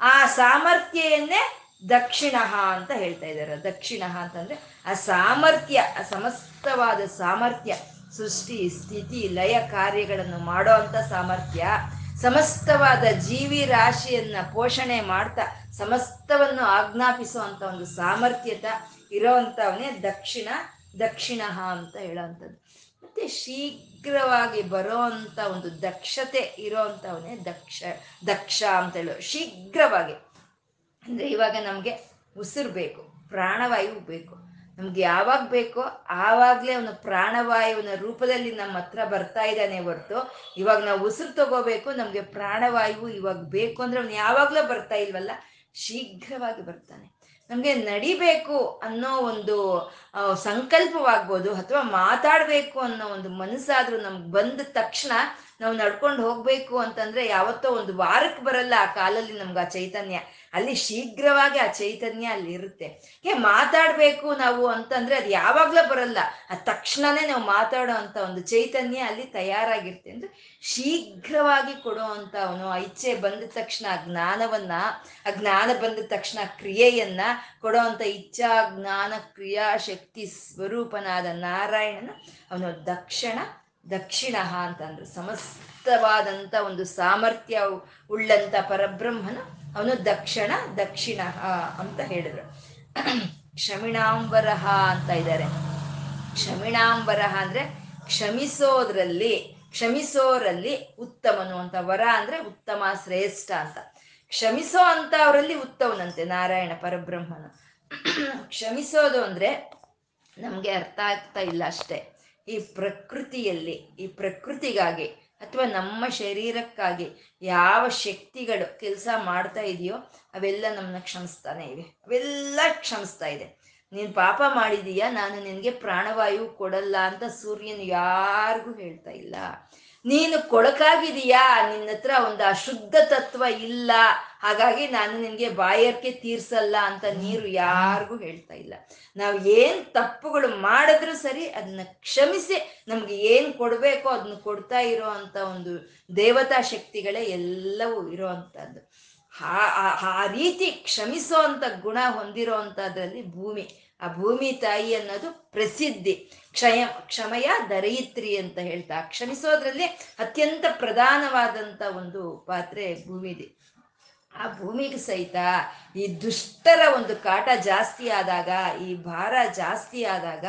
A: ಆ ಸಾಮರ್ಥ್ಯನ್ನೇ ದಕ್ಷಿಣ ಅಂತ ಹೇಳ್ತಾ ಇದ್ದಾರೆ. ದಕ್ಷಿಣ ಅಂತಂದ್ರೆ ಆ ಸಾಮರ್ಥ್ಯ, ಆ ಸಮಸ್ತವಾದ ಸಾಮರ್ಥ್ಯ, ಸೃಷ್ಟಿ, ಸ್ಥಿತಿ, ಲಯ ಕಾರ್ಯಗಳನ್ನು ಮಾಡೋ ಅಂತ ಸಾಮರ್ಥ್ಯ, ಸಮಸ್ತವಾದ ಜೀವಿ ರಾಶಿಯನ್ನ ಪೋಷಣೆ ಮಾಡ್ತಾ ಸಮಸ್ತವನ್ನು ಆಜ್ಞಾಪಿಸುವಂತ ಒಂದು ಸಾಮರ್ಥ್ಯತ ಇರೋವಂಥವನೇ ದಕ್ಷಿಣ ದಕ್ಷಿಣ ಅಂತ ಹೇಳೋವಂಥದ್ದು. ಮತ್ತೆ ಶೀಘ್ರವಾಗಿ ಬರೋವಂಥ ಒಂದು ದಕ್ಷತೆ ಇರೋವಂಥವನೇ ದಕ್ಷ ದಕ್ಷ ಅಂತ ಹೇಳೋ. ಶೀಘ್ರವಾಗಿ. ಅಂದ್ರೆ ಇವಾಗ ನಮಗೆ ಉಸಿರು ಬೇಕು, ಪ್ರಾಣವಾಯು ಬೇಕು. ನಮ್ಗೆ ಯಾವಾಗ ಬೇಕೋ ಆವಾಗಲೇ ಅವನು ಪ್ರಾಣವಾಯುವಿನ ರೂಪದಲ್ಲಿ ನಮ್ಮ ಹತ್ರ ಬರ್ತಾ ಇದ್ದಾನೆ ಹೊರತು, ಇವಾಗ ನಾವು ಉಸಿರು ತಗೋಬೇಕು, ನಮಗೆ ಪ್ರಾಣವಾಯು ಇವಾಗ ಬೇಕು ಅಂದ್ರೆ ಅವನು ಯಾವಾಗಲೂ ಬರ್ತಾ ಇಲ್ವಲ್ಲ? ಶೀಘ್ರವಾಗಿ ಬರ್ತಾನೆ. ನಮ್ಗೆ ನಡಿಬೇಕು ಅನ್ನೋ ಒಂದು ಸಂಕಲ್ಪವಾಗ್ಬೋದು ಅಥವಾ ಮಾತಾಡ್ಬೇಕು ಅನ್ನೋ ಒಂದು ಮನಸ್ಸಾದ್ರೂ ನಮ್ಗೆ ಬಂದ ತಕ್ಷಣ ನಾವು ನಡ್ಕೊಂಡು ಹೋಗ್ಬೇಕು ಅಂತಂದ್ರೆ ಯಾವತ್ತೋ ಒಂದು ವಾರಕ್ಕೆ ಬರಲ್ಲ ಆ ಕಾಲಲ್ಲಿ ನಮ್ಗೆ ಆ ಚೈತನ್ಯ. ಅಲ್ಲಿ ಶೀಘ್ರವಾಗಿ ಆ ಚೈತನ್ಯ ಅಲ್ಲಿ ಇರುತ್ತೆ. ಹೇ, ಮಾತಾಡ್ಬೇಕು ನಾವು ಅಂತಂದ್ರೆ ಅದು ಯಾವಾಗ್ಲೂ ಬರಲ್ಲ. ಆ ತಕ್ಷಣನೇ ನಾವು ಮಾತಾಡೋ ಅಂತ ಒಂದು ಚೈತನ್ಯ ಅಲ್ಲಿ ತಯಾರಾಗಿರುತ್ತೆ. ಅಂದ್ರೆ ಶೀಘ್ರವಾಗಿ ಕೊಡೋ ಅಂತ ಅವನು ಇಚ್ಛೆ ಬಂದ ತಕ್ಷಣ ಜ್ಞಾನವನ್ನ, ಆ ಜ್ಞಾನ ಬಂದ ತಕ್ಷಣ ಕ್ರಿಯೆಯನ್ನ ಕೊಡೋ ಅಂತ ಇಚ್ಛಾ, ಜ್ಞಾನ, ಕ್ರಿಯಾ, ಶಕ್ತಿ ಸ್ವರೂಪನಾದ ನಾರಾಯಣನ ಅವನು ದಕ್ಷಿಣ ದಕ್ಷಿಣ ಅಂತಂದ್ರು ಸಮಸ್ತವಾದಂಥ ಒಂದು ಸಾಮರ್ಥ್ಯ ಉಳ್ಳಂತ ಪರಬ್ರಹ್ಮನು ಅವನು ದಕ್ಷಿಣ ದಕ್ಷಿಣ ಅಂತ ಹೇಳಿದ್ರು. ಕ್ಷಮಿಣಾಂಬರಹ ಅಂತ ಇದ್ದಾರೆ. ಕ್ಷಮಿಣಾಂಬರಹ ಅಂದ್ರೆ ಕ್ಷಮಿಸೋದ್ರಲ್ಲಿ, ಕ್ಷಮಿಸೋರಲ್ಲಿ ಉತ್ತಮನು ಅಂತ, ವರ ಅಂದ್ರೆ ಉತ್ತಮ, ಶ್ರೇಷ್ಠ ಅಂತ. ಕ್ಷಮಿಸೋ ಅಂತ ಅವರಲ್ಲಿ ಉತ್ತಮನಂತೆ, ನಾರಾಯಣ ಪರಬ್ರಹ್ಮನು. ಕ್ಷಮಿಸೋದು ಅಂದ್ರೆ ನಮ್ಗೆ ಅರ್ಥ ಆಗ್ತಾ ಇಲ್ಲ ಅಷ್ಟೇ. ಈ ಪ್ರಕೃತಿಯಲ್ಲಿ, ಈ ಪ್ರಕೃತಿಗಾಗಿ ಅಥವಾ ನಮ್ಮ ಶರೀರಕ್ಕಾಗಿ ಯಾವ ಶಕ್ತಿಗಳು ಕೆಲಸ ಮಾಡ್ತಾ ಇದೆಯೋ ಅವೆಲ್ಲ ನಮ್ಮನ್ನ ಕ್ಷಮಿಸ್ತಾನೆ ಇವೆ. ಅವೆಲ್ಲ ಕ್ಷಮಿಸ್ತಾ ಇದೆ. ನೀನು ಪಾಪ ಮಾಡಿದೀಯ, ನಾನು ನಿನಗೆ ಪ್ರಾಣವಾಯು ಕೊಡಲ್ಲ ಅಂತ ಸೂರ್ಯನು ಯಾರಿಗೂ ಹೇಳ್ತಾ ಇಲ್ಲ. ನೀನು ಕೊಳಕಾಗಿದೀಯಾ? ನಿನ್ನ ಹತ್ರ ಒಂದು ಅಶುದ್ಧ ತತ್ವ ಇಲ್ಲ. ಹಾಗಾಗಿ ನಾನು ನಿನಗೆ ಬಾಯರ್ಕೆ ತೀರ್ಸಲ್ಲ ಅಂತ ನೀರು ಯಾರಿಗೂ ಹೇಳ್ತಾ ಇಲ್ಲ. ನಾವು ಏನ್ ತಪ್ಪುಗಳು ಮಾಡಿದ್ರು ಸರಿ, ಅದನ್ನ ಕ್ಷಮಿಸಿ. ನಮ್ಗೆ ಏನ್ ಕೊಡ್ಬೇಕೋ ಅದನ್ನ ಕೊಡ್ತಾ ಇರೋ ಒಂದು ದೇವತಾ ಶಕ್ತಿಗಳೇ ಎಲ್ಲವೂ ಇರೋ ಅಂತದ್ದು. ಆ ರೀತಿ ಕ್ಷಮಿಸೋ ಅಂತ ಗುಣ ಹೊಂದಿರೋ ಭೂಮಿ. ಆ ಭೂಮಿ ತಾಯಿ ಅನ್ನೋದು ಪ್ರಸಿದ್ಧಿ. ಕ್ಷಯ, ಕ್ಷಮಯ ದರಯಿತ್ರಿ ಅಂತ ಹೇಳ್ತಾ, ಕ್ಷಮಿಸೋದ್ರಲ್ಲಿ ಅತ್ಯಂತ ಪ್ರಧಾನವಾದಂತ ಒಂದು ಪಾತ್ರೆ ಭೂಮಿದೆ ಆ ಭೂಮಿಗೆ ಸಹಿತ ಈ ದುಷ್ಟರ ಒಂದು ಕಾಟ ಜಾಸ್ತಿ ಆದಾಗ, ಈ ಭಾರ ಜಾಸ್ತಿ ಆದಾಗ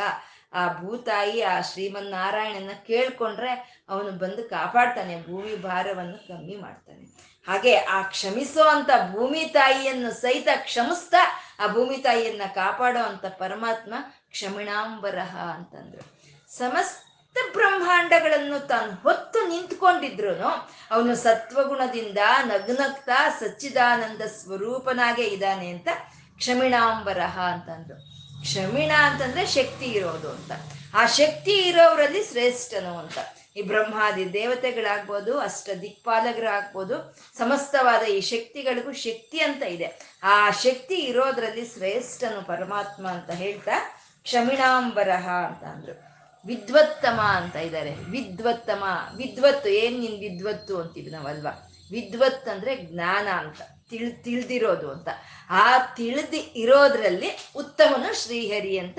A: ಆ ಭೂತಾಯಿ, ಆ ಶ್ರೀಮನ್ನಾರಾಯಣನ ಕೇಳ್ಕೊಂಡ್ರೆ ಅವನು ಬಂದು ಕಾಪಾಡ್ತಾನೆ, ಭೂಮಿ ಭಾರವನ್ನು ಕಮ್ಮಿ ಮಾಡ್ತಾನೆ. ಹಾಗೆ ಆ ಕ್ಷಮಿಸೋ ಅಂತ ಭೂಮಿ ತಾಯಿಯನ್ನು ಸಹಿತ ಕ್ಷಮಿಸ್ತಾ ಆ ಭೂಮಿ ತಾಯಿಯನ್ನ ಕಾಪಾಡೋ ಅಂತ ಪರಮಾತ್ಮ ಕ್ಷಮಿಣಾಂಬರಹ ಅಂತಂದ್ರು. ಸಮಸ್ತ ಬ್ರಹ್ಮಾಂಡಗಳನ್ನು ತಾನು ಹೊತ್ತು ನಿಂತ್ಕೊಂಡಿದ್ರು ಅವನು ಸತ್ವಗುಣದಿಂದ ನಗ್ನಗ್ತಾ ಸಚ್ಚಿದಾನಂದ ಸ್ವರೂಪನಾಗೆ ಇದ್ದಾನೆ ಅಂತ ಕ್ಷಮಿಣಾಂಬರಹ ಅಂತಂದ್ರು. ಕ್ಷಮಿಣ ಅಂತಂದ್ರೆ ಶಕ್ತಿ ಇರೋದು ಅಂತ. ಆ ಶಕ್ತಿ ಇರೋವರಲ್ಲಿ ಶ್ರೇಷ್ಠನು ಅಂತ. ಈ ಬ್ರಹ್ಮಾದಿ ದೇವತೆಗಳಾಗ್ಬೋದು, ಅಷ್ಟ ದಿಕ್ಪಾಲಕರಾಗ್ಬೋದು, ಸಮಸ್ತವಾದ ಈ ಶಕ್ತಿಗಳಿಗೂ ಶಕ್ತಿ ಅಂತ ಇದೆ. ಆ ಶಕ್ತಿ ಇರೋದ್ರಲ್ಲಿ ಶ್ರೇಷ್ಠನು ಪರಮಾತ್ಮ ಅಂತ ಹೇಳ್ತಾ ಕ್ಷಮಿಣಾಂಬರಹ ಅಂತ ಅಂದ್ರು. ವಿದ್ವತ್ತಮ ಅಂತ ಇದ್ದಾರೆ. ವಿದ್ವತ್ತಮ, ವಿದ್ವತ್ತು, ಏನ್ ನಿನ್ ವಿದ್ವತ್ತು ಅಂತೀವಿ ನಾವಲ್ವಾ? ವಿದ್ವತ್ ಅಂದ್ರೆ ಜ್ಞಾನ ಅಂತ, ತಿಳ್, ತಿಳಿದಿರೋದು ಅಂತ. ಆ ತಿಳಿದಿ ಇರೋದ್ರಲ್ಲಿ ಉತ್ತಮನು ಶ್ರೀಹರಿ ಅಂತ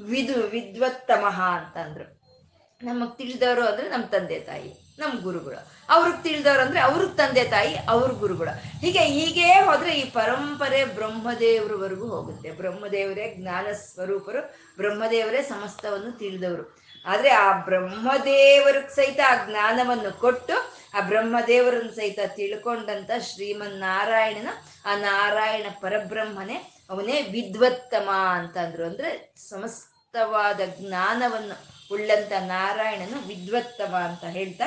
A: ವಿದು ವಿದ್ವತ್ತಮಃ ಅಂತ ಅಂದ್ರು. ನಮಗ್ ತಿಳಿದವರು ಅಂದ್ರೆ ನಮ್ಮ ತಂದೆ ತಾಯಿ ನಮ್ಮ ಗುರುಗಳು. ಅವ್ರಿಗೆ ತಿಳಿದವ್ರು ಅಂದ್ರೆ ಅವ್ರಿಗೆ ತಂದೆ ತಾಯಿ, ಅವ್ರ ಗುರುಗಳು. ಹೀಗೆ ಹೀಗೆ ಹೋದ್ರೆ ಈ ಪರಂಪರೆ ಬ್ರಹ್ಮದೇವರವರೆಗೂ ಹೋಗುತ್ತೆ. ಬ್ರಹ್ಮದೇವರೇ ಜ್ಞಾನ ಸ್ವರೂಪರು, ಬ್ರಹ್ಮದೇವರೇ ಸಮಸ್ತವನ್ನು ತಿಳಿದವರು. ಆದ್ರೆ ಆ ಬ್ರಹ್ಮದೇವರಿಗೆ ಸಹಿತ ಆ ಜ್ಞಾನವನ್ನು ಕೊಟ್ಟು ಆ ಬ್ರಹ್ಮದೇವರನ್ನು ಸಹಿತ ತಿಳ್ಕೊಂಡಂಥ ಶ್ರೀಮನ್ ನಾರಾಯಣನ ಆ ನಾರಾಯಣ ಪರಬ್ರಹ್ಮನೇ ಅವನೇ ವಿದ್ವತ್ತಮ ಅಂತಂದ್ರು. ಅಂದ್ರೆ ಸಮಸ್ತವಾದ ಜ್ಞಾನವನ್ನು ಉಳ್ಳಂತ ನಾರಾಯಣನು ವಿದ್ವತ್ತಮ ಅಂತ ಹೇಳ್ತಾ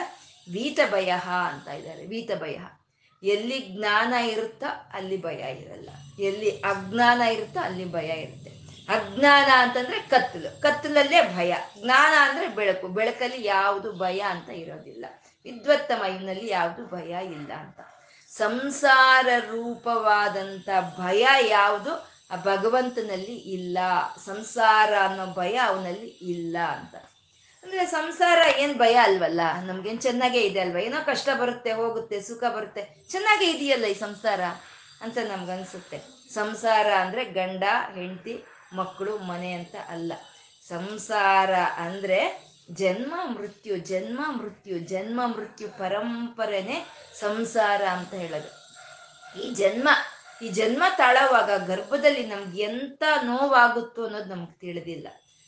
A: ವೀತ ಭಯ ಅಂತ ಇದ್ದಾರೆ ವೀತ ಭಯ ಎಲ್ಲಿ ಜ್ಞಾನ ಇರುತ್ತೋ ಅಲ್ಲಿ ಭಯ ಇರಲ್ಲ. ಎಲ್ಲಿ ಅಜ್ಞಾನ ಇರುತ್ತೋ ಅಲ್ಲಿ ಭಯ ಇರುತ್ತೆ. ಅಜ್ಞಾನ ಅಂತಂದ್ರೆ ಕತ್ತಲು. ಕತ್ತಲಲ್ಲೇ ಭಯ. ಜ್ಞಾನ ಅಂದ್ರೆ ಬೆಳಕು. ಬೆಳಕಲ್ಲಿ ಯಾವುದು ಭಯ ಅಂತ ಇರೋದಿಲ್ಲ. ವಿದ್ವತ್ತ ಮೈನಲ್ಲಿ ಯಾವುದು ಭಯ ಇಲ್ಲ ಅಂತ. ಸಂಸಾರ ರೂಪವಾದಂತ ಭಯ ಯಾವುದು? ಆ ಭಗವಂತನಲ್ಲಿ ಇಲ್ಲ, ಸಂಸಾರ ಅನ್ನೋ ಭಯ ಅವನಲ್ಲಿ ಇಲ್ಲ ಅಂತ. ಅಂದ್ರೆ ಸಂಸಾರ ಏನ್ ಭಯ ಅಲ್ವಲ್ಲ? ನಮ್ಗೇನ್ ಚೆನ್ನಾಗೇ ಇದೆ ಅಲ್ವಾ? ಏನೋ ಕಷ್ಟ ಬರುತ್ತೆ, ಹೋಗುತ್ತೆ, ಸುಖ ಬರುತ್ತೆ. ಚೆನ್ನಾಗೇ ಇದೆಯಲ್ಲ ಈ ಸಂಸಾರ ಅಂತ ನಮ್ಗನ್ಸುತ್ತೆ. ಸಂಸಾರ ಅಂದ್ರೆ ಗಂಡ, ಹೆಂಡತಿ ಮಕ್ಕಳು ಮನೆ ಅಂತ ಅಲ್ಲ. ಸಂಸಾರ ಅಂದ್ರೆ ಜನ್ಮ, ಮೃತ್ಯು ಜನ್ಮ ಮೃತ್ಯು ಜನ್ಮ, ಮೃತ್ಯು ಪರಂಪರೆನೆ ಸಂಸಾರ ಅಂತ ಹೇಳೋದು. ಈ ಜನ್ಮ ಈ ಜನ್ಮ ತಾಳವಾಗ ಗರ್ಭದಲ್ಲಿ ನಮ್ಗೆ ಎಂತ ನೋವಾಗುತ್ತೋ ಅನ್ನೋದು ನಮ್ಗೆ ತಿಳಿದಿಲ್ಲ.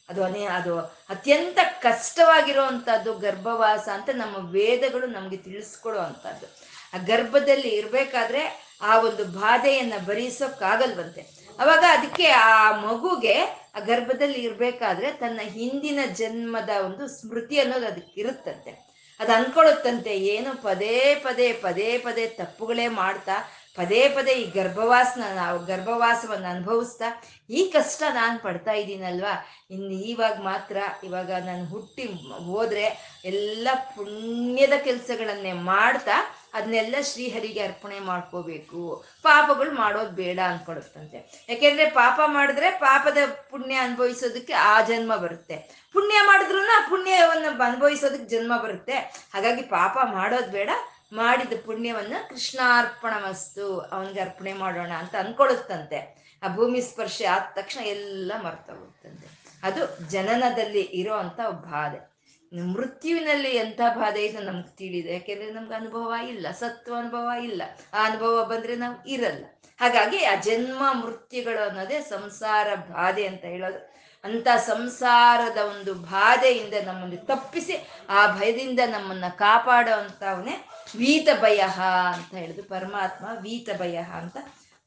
A: ಅದು ಅನೇ ಅದು ಅತ್ಯಂತ ಕಷ್ಟವಾಗಿರುವಂಥದ್ದು ಗರ್ಭವಾಸ ಅಂತ ನಮ್ಮ ವೇದಗಳು ನಮಗೆ ತಿಳಿಸ್ಕೊಡೋ ಅಂಥದ್ದು ಆ ಗರ್ಭದಲ್ಲಿ ಇರಬೇಕಾದ್ರೆ ಆ ಒಂದು ಬಾಧೆಯನ್ನು ಭರಿಸೋಕ್ಕಾಗಲ್ವಂತೆ. ಅವಾಗ ಅದಕ್ಕೆ ಆ ಮಗುಗೆ ಆ ಗರ್ಭದಲ್ಲಿ ಇರಬೇಕಾದ್ರೆ ತನ್ನ ಹಿಂದಿನ ಜನ್ಮದ ಒಂದು ಸ್ಮೃತಿ ಅನ್ನೋದು ಅದಕ್ಕೆ ಇರುತ್ತಂತೆ. ಅದು ಅನ್ಕೊಳುತ್ತಂತೆ ಏನು ಪದೇ ಪದೇ ಪದೇ ಪದೇ ತಪ್ಪುಗಳೇ ಮಾಡ್ತಾ ಪದೇ ಪದೇ ಈ ಗರ್ಭವಾಸನ ನಾವು ಗರ್ಭವಾಸವನ್ನು ಅನುಭವಿಸ್ತಾ ಈ ಕಷ್ಟ ನಾನು ಪಡ್ತಾ ಇದ್ದೀನಲ್ವಾ? ಇನ್ನು ಇವಾಗ ಮಾತ್ರ ಇವಾಗ ನಾನು ಹುಟ್ಟಿ ಹೋದ್ರೆ ಎಲ್ಲ ಪುಣ್ಯದ ಕೆಲಸಗಳನ್ನೇ ಮಾಡ್ತಾ ಅದನ್ನೆಲ್ಲ ಶ್ರೀಹರಿಗೆ ಅರ್ಪಣೆ ಮಾಡ್ಕೋಬೇಕು. ಪಾಪಗಳು ಮಾಡೋದು ಬೇಡ ಅನ್ಕೊಡುತ್ತಂತೆ ಯಾಕೆಂದ್ರೆ ಪಾಪ ಮಾಡಿದ್ರೆ ಪಾಪದ ಪುಣ್ಯ ಅನುಭವಿಸೋದಕ್ಕೆ ಆ ಜನ್ಮ ಬರುತ್ತೆ. ಪುಣ್ಯ ಮಾಡಿದ್ರು ಆ ಪುಣ್ಯವನ್ನು ಅನುಭವಿಸೋದಕ್ಕೆ ಜನ್ಮ ಬರುತ್ತೆ. ಹಾಗಾಗಿ ಪಾಪ ಮಾಡೋದು ಬೇಡ ಮಾಡಿದ ಪುಣ್ಯವನ್ನು ಕೃಷ್ಣಾರ್ಪಣ ಮಸ್ತು ಅವನಿಗೆ ಅರ್ಪಣೆ ಮಾಡೋಣ ಅಂತ ಅನ್ಕೊಳ್ಳುತ್ತಂತೆ ಆ ಭೂಮಿ ಸ್ಪರ್ಶ ಆದ ತಕ್ಷಣ ಎಲ್ಲ ಮರ್ತೋಗುತ್ತಂತೆ ಅದು ಜನನದಲ್ಲಿ ಇರೋ ಅಂತ ಬಾಧೆ. ಮೃತ್ಯುವಿನಲ್ಲಿ ಎಂಥ ಬಾಧೆ ಇದು ನಮ್ಗೆ ತಿಳಿದೆ, ಯಾಕೆಂದ್ರೆ ನಮ್ಗೆ ಅನುಭವ ಇಲ್ಲ, ಸತ್ವ ಅನುಭವ ಇಲ್ಲ. ಆ ಅನುಭವ ಬಂದ್ರೆ ನಾವು ಇರಲ್ಲ. ಹಾಗಾಗಿ ಆ ಜನ್ಮ ಮೃತ್ಯುಗಳು ಅನ್ನೋದೇ ಸಂಸಾರ ಬಾಧೆ ಅಂತ ಹೇಳೋದು. ಅಂತ ಸಂಸಾರದ ಒಂದು ಬಾಧೆಯಿಂದ ನಮ್ಮನ್ನು ತಪ್ಪಿಸಿ, ಆ ಭಯದಿಂದ ನಮ್ಮನ್ನ ಕಾಪಾಡೋ ವೀತ ಭಯ ಅಂತ ಹೇಳಿದ್ರು, ಪರಮಾತ್ಮ ವೀತ ಭಯ ಅಂತ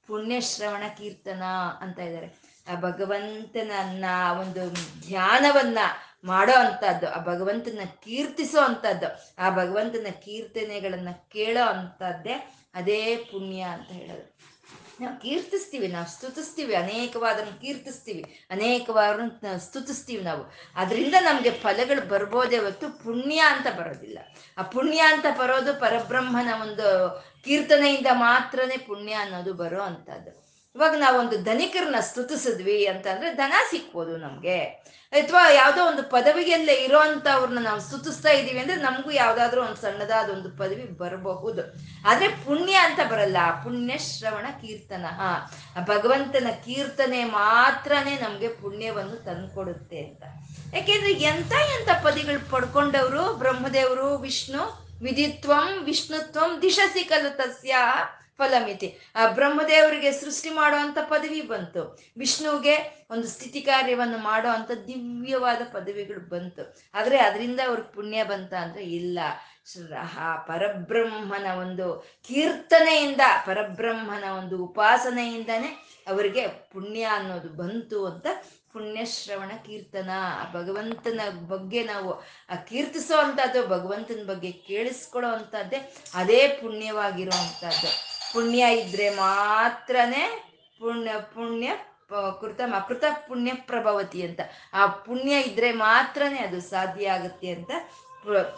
A: ಪುಣ್ಯಶ್ರವಣ ಕೀರ್ತನ ಅಂತ ಇದ್ದಾರೆ. ಆ ಭಗವಂತನನ್ನ ಒಂದು ಧ್ಯಾನವನ್ನ ಮಾಡೋ ಅಂಥದ್ದು, ಆ ಭಗವಂತನ ಕೀರ್ತಿಸೋ ಅಂಥದ್ದು, ಆ ಭಗವಂತನ ಕೀರ್ತನೆಗಳನ್ನ ಕೇಳೋ ಅಂಥದ್ದೇ ಅದೇ ಪುಣ್ಯ ಅಂತ ಹೇಳೋದು ನಾವು ಕೀರ್ತಿಸ್ತೀವಿ, ನಾವು ಸ್ತುತಿಸ್ತೀವಿ, ಅನೇಕವಾದನ್ನು ಕೀರ್ತಿಸ್ತೀವಿ ಅನೇಕವಾದ ಸ್ತುತಿಸ್ತೀವಿ ನಾವು. ಅದರಿಂದ ನಮಗೆ ಫಲಗಳು ಬರ್ಬೋದೇ ಹೊತ್ತು ಪುಣ್ಯ ಅಂತ ಬರೋದಿಲ್ಲ. ಆ ಪುಣ್ಯ ಅಂತ ಬರೋದು ಪರಬ್ರಹ್ಮನ ಒಂದು ಕೀರ್ತನೆಯಿಂದ ಮಾತ್ರನೇ ಪುಣ್ಯ ಅನ್ನೋದು ಬರೋ ಅಂಥದ್ದು. ಇವಾಗ ನಾವೊಂದು ಧನಿಕರನ್ನ ಸ್ತುತಿಸಿದ್ವಿ ಅಂತಂದ್ರೆ ಧನ ಸಿಕ್ಬೋದು ನಮ್ಗೆ. ಅಥವಾ ಯಾವುದೋ ಒಂದು ಪದವಿಯಲ್ಲೇ ಇರೋ ಅಂಥವ್ರನ್ನ ನಾವು ಸ್ತುತಿಸ್ತಾ ಇದೀವಿ ಅಂದ್ರೆ ನಮಗೂ ಯಾವ್ದಾದ್ರು ಒಂದು ಸಣ್ಣದಾದ ಒಂದು ಪದವಿ ಬರಬಹುದು. ಆದ್ರೆ ಪುಣ್ಯ ಅಂತ ಬರಲ್ಲ. ಪುಣ್ಯ ಶ್ರವಣ ಕೀರ್ತನ. ಭಗವಂತನ ಕೀರ್ತನೆ ಮಾತ್ರನೇ ನಮ್ಗೆ ಪುಣ್ಯವನ್ನು ತಂದ್ಕೊಡುತ್ತೆ ಅಂತ. ಯಾಕೆಂದ್ರೆ ಎಂತ ಎಂತ ಪದಿಗಳು ಪಡ್ಕೊಂಡವರು? ಬ್ರಹ್ಮದೇವರು, ವಿಷ್ಣು, ವಿಧಿತ್ವಂ, ವಿಷ್ಣುತ್ವಂ, ದಿಶಸಿ ಕಲು ತಸ್ಯ. ಫಲಮಿತಿ. ಆ ಬ್ರಹ್ಮದೇವರಿಗೆ ಸೃಷ್ಟಿ ಮಾಡುವಂಥ ಪದವಿ ಬಂತು. ವಿಷ್ಣುವಿಗೆ ಒಂದು ಸ್ಥಿತಿ ಕಾರ್ಯವನ್ನು ಮಾಡೋ ಅಂತ ದಿವ್ಯವಾದ ಪದವಿಗಳು ಬಂತು. ಆದರೆ ಅದರಿಂದ ಅವ್ರಿಗೆ ಪುಣ್ಯ ಬಂತ ಅಂದರೆ ಇಲ್ಲ. ಆ ಪರಬ್ರಹ್ಮನ ಒಂದು ಕೀರ್ತನೆಯಿಂದ, ಪರಬ್ರಹ್ಮನ ಒಂದು ಉಪಾಸನೆಯಿಂದನೇ ಅವರಿಗೆ ಪುಣ್ಯ ಅನ್ನೋದು ಬಂತು ಅಂತ ಪುಣ್ಯಶ್ರವಣ ಕೀರ್ತನ. ಆ ಭಗವಂತನ ಬಗ್ಗೆ ನಾವು, ಆ ಕೀರ್ತಿಸೋ ಅಂಥದ್ದು ಭಗವಂತನ ಬಗ್ಗೆ ಕೇಳಿಸ್ಕೊಳ್ಳೋ ಅಂಥದ್ದೇ ಅದೇ ಪುಣ್ಯವಾಗಿರೋ ಅಂಥದ್ದು ಪುಣ್ಯ ಇದ್ರೆ ಮಾತ್ರನೇ ಪುಣ್ಯ ಪುಣ್ಯ ಕೃತ ಕೃತ ಪುಣ್ಯ ಪ್ರಭವತಿ ಅಂತ. ಆ ಪುಣ್ಯ ಇದ್ರೆ ಮಾತ್ರನೇ ಅದು ಸಾಧ್ಯ ಆಗುತ್ತೆ ಅಂತ